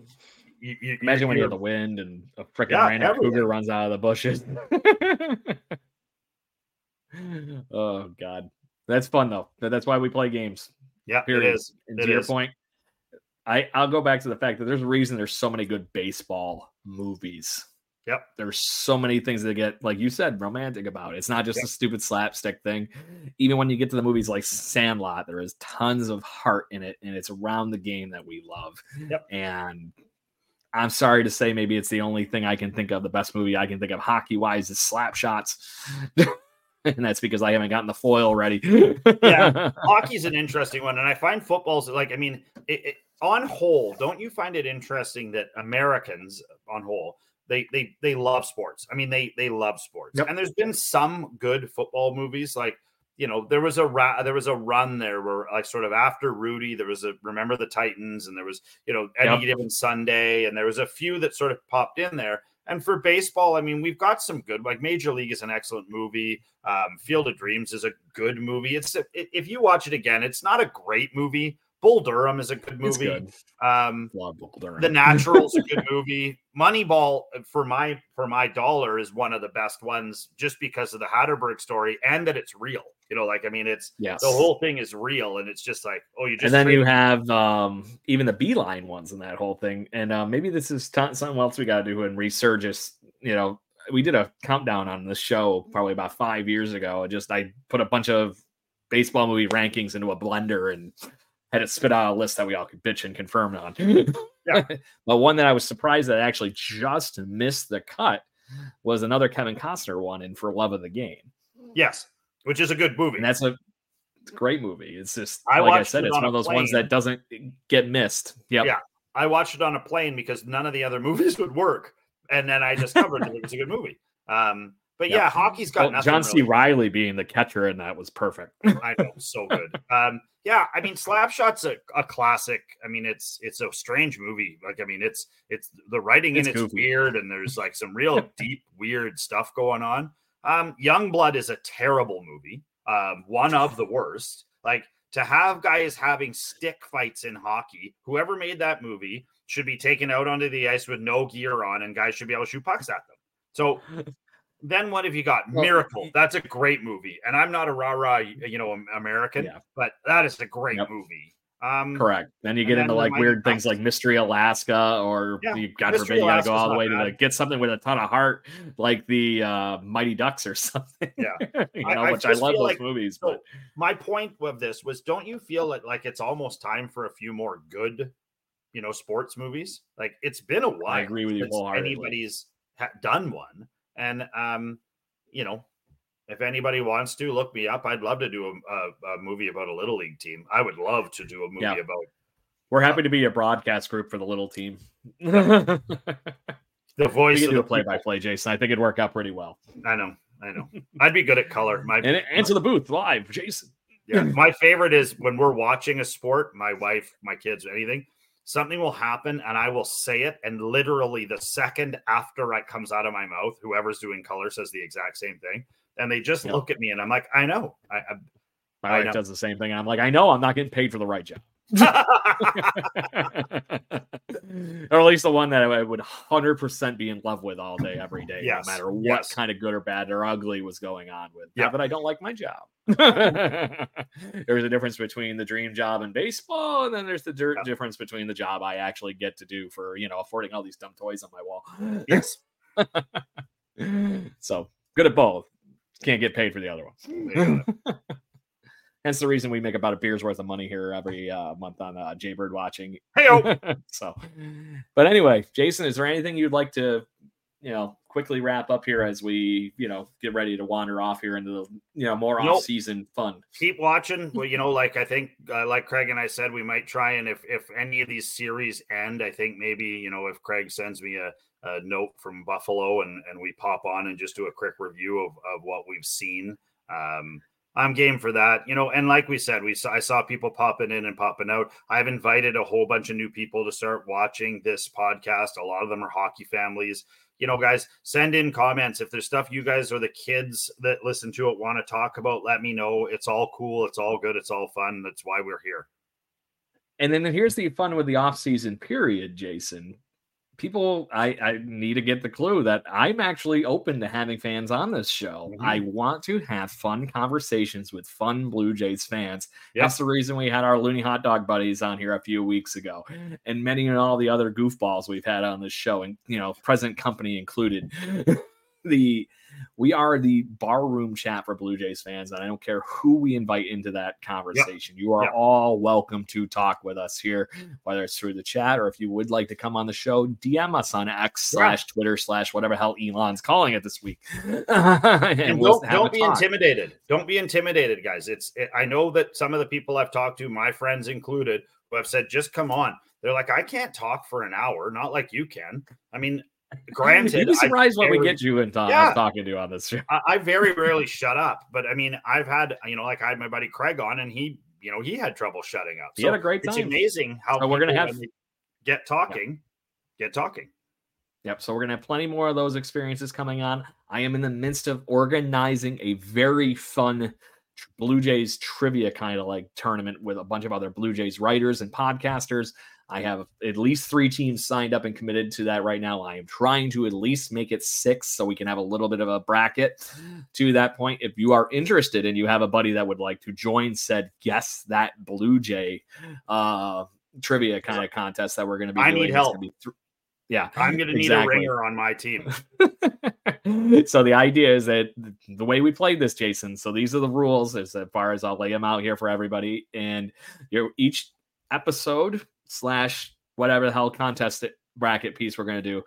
you, you, Imagine when you you're- have the wind and a freaking Yeah, random cougar runs out of the bushes. oh God, that's fun though. That- That's why we play games. yeah Period. it is And It to your is. point, I I'll go back to the fact that there's a reason there's so many good baseball movies. Yep. There's so many things that get, like you said, romantic about. it. It's not just Yep. a stupid slapstick thing. Even when you get to the movies like Sandlot, there is tons of heart in it, and it's around the game that we love. Yep. And I'm sorry to say, maybe it's the only thing I can think of. The best movie I can think of hockey wise is Slap Shots. and that's because I haven't gotten the foil ready. Yeah. hockey's an interesting one, and I find football's like I mean, it, it, on whole, don't you find it interesting that Americans, on whole, they they they love sports. I mean, they they love sports, Yep. and there's been some good football movies like. You know, there was a ra- there was a run there where like sort of after Rudy, there was a remember the Titans, and there was you know any Yep. given Sunday, and there was a few that sort of popped in there. And for baseball, I mean, we've got some good. Like Major League is an excellent movie. Um, Field of Dreams is a good movie. It's if you watch it again, it's not a great movie. Bull Durham is a good movie. good. Um, Love Bull Durham. the Natural's a good movie. Moneyball uh, for my for my dollar is one of the best ones, just because of the Hatteberg story and that it's real. You know, like I mean, it's yes. the whole thing is real, and it's just like, oh, you just and then you have um, even the beeline ones in that whole thing. And uh, maybe this is t- something else we got to do in Resurgis. You know, we did a countdown on the show probably about five years ago. Just I put a bunch of baseball movie rankings into a blender and had it spit out a list that we all could bitch and confirm on. Yeah. but one that I was surprised that actually just missed the cut was another Kevin Costner one in For Love of the Game. yes, which is a good movie. And that's a great movie. It's just I like I said, it it's on one of those ones that doesn't get missed. Yep. Yeah. I watched it on a plane because none of the other movies would work, and then I discovered that it was a good movie. Um, but Yeah. yeah, hockey's got Well, nothing. John C. really- Reilly being the catcher in that was perfect. I know, so good. Um, yeah, I mean, Slapshot's a, a classic. I mean, it's it's a strange movie. Like, I mean, it's it's the writing It's in it's goofy. weird, and there's like some real deep, weird stuff going on. Um, Young Blood is a terrible movie. Um, one of the worst. Like to have guys having stick fights in hockey. Whoever made that movie should be taken out onto the ice with no gear on, and guys should be able to shoot pucks at them. So then what have you got? Well, Miracle. That's a great movie. And I'm not a rah rah, you know, American, Yeah. but that is a great Yep. movie. Um, Correct. Then you get into like weird things like Mystery Alaska, or Yeah, you God Mystery forbid you got to go all the way to like, get something with a ton of heart, like the uh, Mighty Ducks or something. Yeah. you I- know, I which I love those like- movies. so- But My point of this was don't you feel like, like it's almost time for a few more good you know, sports movies. Like it's been a while. I agree with you wholeheartedly. Anybody's ha- done one, and um, you know, if anybody wants to look me up, I'd love to do a, a, a movie about a little league team. I would love to do a movie Yeah. about We're happy to be a broadcast group for the little team. the voice can of do the a play by play, Jason. I think it'd work out pretty well. I know, I know. I'd be good at color. My And answer the booth live, Jason. yeah, my favorite is when we're watching a sport, my wife, my kids, anything, something will happen and I will say it. And literally the second after it comes out of my mouth, whoever's doing color says the exact same thing. And they just Yeah. look at me and I'm like, I know. I, My I wife know. does the same thing. And I'm like, I know I'm not getting paid for the right job. Or at least the one that I would 100% be in love with all day, every day, Yes, no matter what yes. kind of good or bad or ugly was going on with. Yeah. but I don't like my job. there's a difference between the dream job and baseball, and then there's the dir- Yeah. difference between the job I actually get to do for, you know, affording all these dumb toys on my wall. yes. so good at both. Can't get paid for the other one. Hence the reason we make about a beer's worth of money here every uh, month on uh, Jaybird watching. Hey, so, but anyway, Jason, is there anything you'd like to, you know, quickly wrap up here as we, you know, get ready to wander off here into the, you know, more Nope. off-season fun? keep watching. Well, you know, like I think, uh, like Craig and I said, we might try and if if any of these series end, I think maybe you know if Craig sends me a, a note from Buffalo and and we pop on and just do a quick review of of what we've seen. Um, I'm game for that, you know. And like we said, we saw I saw people popping in and popping out. I've invited a whole bunch of new people to start watching this podcast. A lot of them are hockey families you know, guys, send in comments. If there's stuff you guys or the kids that listen to it want to talk about, let me know. It's all cool. It's all good. It's all fun. That's why we're here. And then here's the fun with the off-season period, Jason. People, I, I need to get the clue that I'm actually open to having fans on this show. Mhm. I want to have fun conversations with fun Blue Jays fans. Yeah. That's the reason we had our loony hot dog buddies on here a few weeks ago, and many and all the other goofballs we've had on this show, and you know, present company included. the we are the barroom chat for Blue Jays fans, and I don't care who we invite into that conversation. You are Yeah. all welcome to talk with us here, whether it's through the chat or if you would like to come on the show, DM us on X slash Twitter slash whatever hell Elon's calling it this week. And, and we'll don't don't be talk. intimidated. Don't be intimidated, guys. It's it, I know that some of the people I've talked to, my friends included, who have said, just come on. They're like, I can't talk for an hour, not like you can. I mean, granted, You'd be I surprised what we get you and Tom Yeah. talking to on this show. I, I very rarely shut up, but I mean, I've had, you know, like I had my buddy Craig on, and he, you know, he had trouble shutting up. He had a great time. it's amazing how So we're gonna have- get talking, get talking. Yep. So we're gonna have plenty more of those experiences coming on. I am in the midst of organizing a very fun Blue Jays trivia kind of like tournament with a bunch of other Blue Jays writers and podcasters. I have at least three teams signed up and committed to that right now. I am trying to at least make it six so we can have a little bit of a bracket to that point. If you are interested and you have a buddy that would like to join said guess that Blue Jay uh trivia kind of contest that we're going to be I doing, need help. yeah. I'm going to need Exactly. a ringer on my team. so the idea is that the way we played this, Jason. So these are the rules as far as I'll lay them out here for everybody. And you each episode slash whatever the hell contest bracket piece we're gonna do.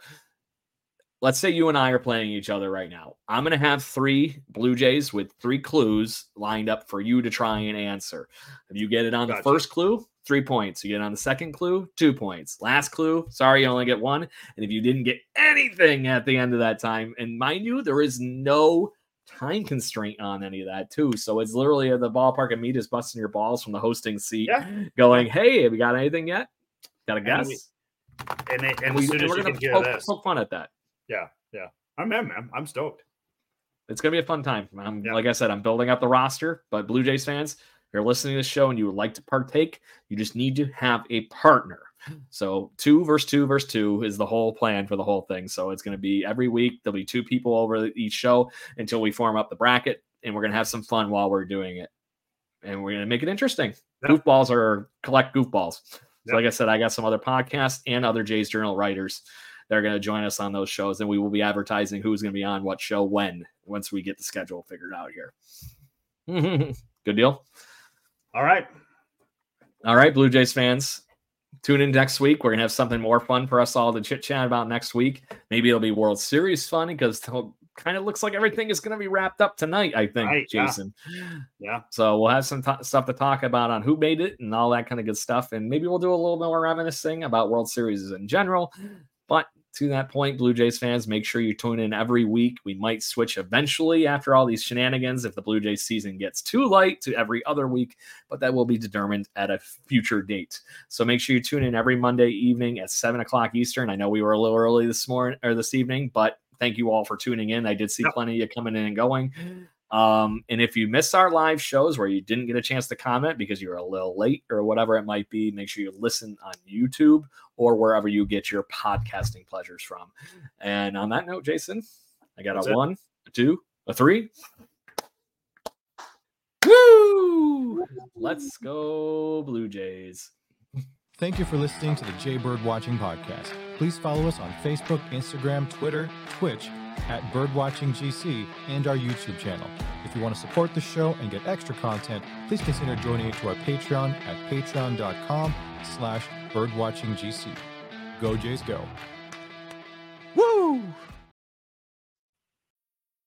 Let's say you and I are playing each other right now. I'm gonna have three Blue Jays with three clues lined up for you to try and answer. If you get it on Gotcha. the first clue, three points. You get it on the second clue, two points. Last clue, sorry, you only get one. And if you didn't get anything at the end of that time, and mind you, there is no time constraint on any of that too. So it's literally at the ballpark and me just busting your balls from the hosting seat, Yeah. going, "Hey, have you got anything yet? Got a And guess?" we- And, they, and And we, as soon as we're you gonna poke, poke fun at that. yeah, yeah, I'm in, man. I'm stoked. It's gonna be a fun time. I'm, Yeah. Like I said, I'm building up the roster. But Blue Jays fans, if you're listening to this show and you would like to partake, you just need to have a partner. So two versus two versus two is the whole plan for the whole thing. So it's going to be every week. There'll be two people over each show until we form up the bracket, and we're going to have some fun while we're doing it. And we're going to make it interesting. Yeah. Goofballs are collect goofballs. So like I said, I got some other podcasts and other Jays Journal writers that are going to join us on those shows, and we will be advertising who's going to be on what show when once we get the schedule figured out here. Good deal. All right. All right, Blue Jays fans, tune in next week. We're gonna have something more fun for us all to chit chat about next week. Maybe it'll be World Series fun because it kind of looks like everything is going to be wrapped up tonight. I think, right, Jason. Yeah. yeah. So we'll have some t- stuff to talk about on who made it and all that kind of good stuff, and maybe we'll do a little bit more reminiscing about World Series in general. But to that point, Blue Jays fans, make sure you tune in every week. We might switch eventually after all these shenanigans if the Blue Jays season gets too light to every other week, but that will be determined at a future date. So make sure you tune in every Monday evening at seven o'clock Eastern. I know we were a little early this morning or this evening, but thank you all for tuning in. I did see plenty of you coming in and going. Um, and if you missed our live shows where you didn't get a chance to comment because you're a little late or whatever it might be, make sure you listen on YouTube or wherever you get your podcasting pleasures from. And on that note, Jason, I got That's a it. one, a two, a three. Woo! Let's go, Blue Jays. Thank you for listening to the Jay Bird Watching Podcast. Please follow us on Facebook, Instagram, Twitter, Twitch at BirdwatchingGC and our YouTube channel. If you want to support the show and get extra content, please consider joining to our Patreon at patreon.com slash birdwatchinggc. Go Jays go.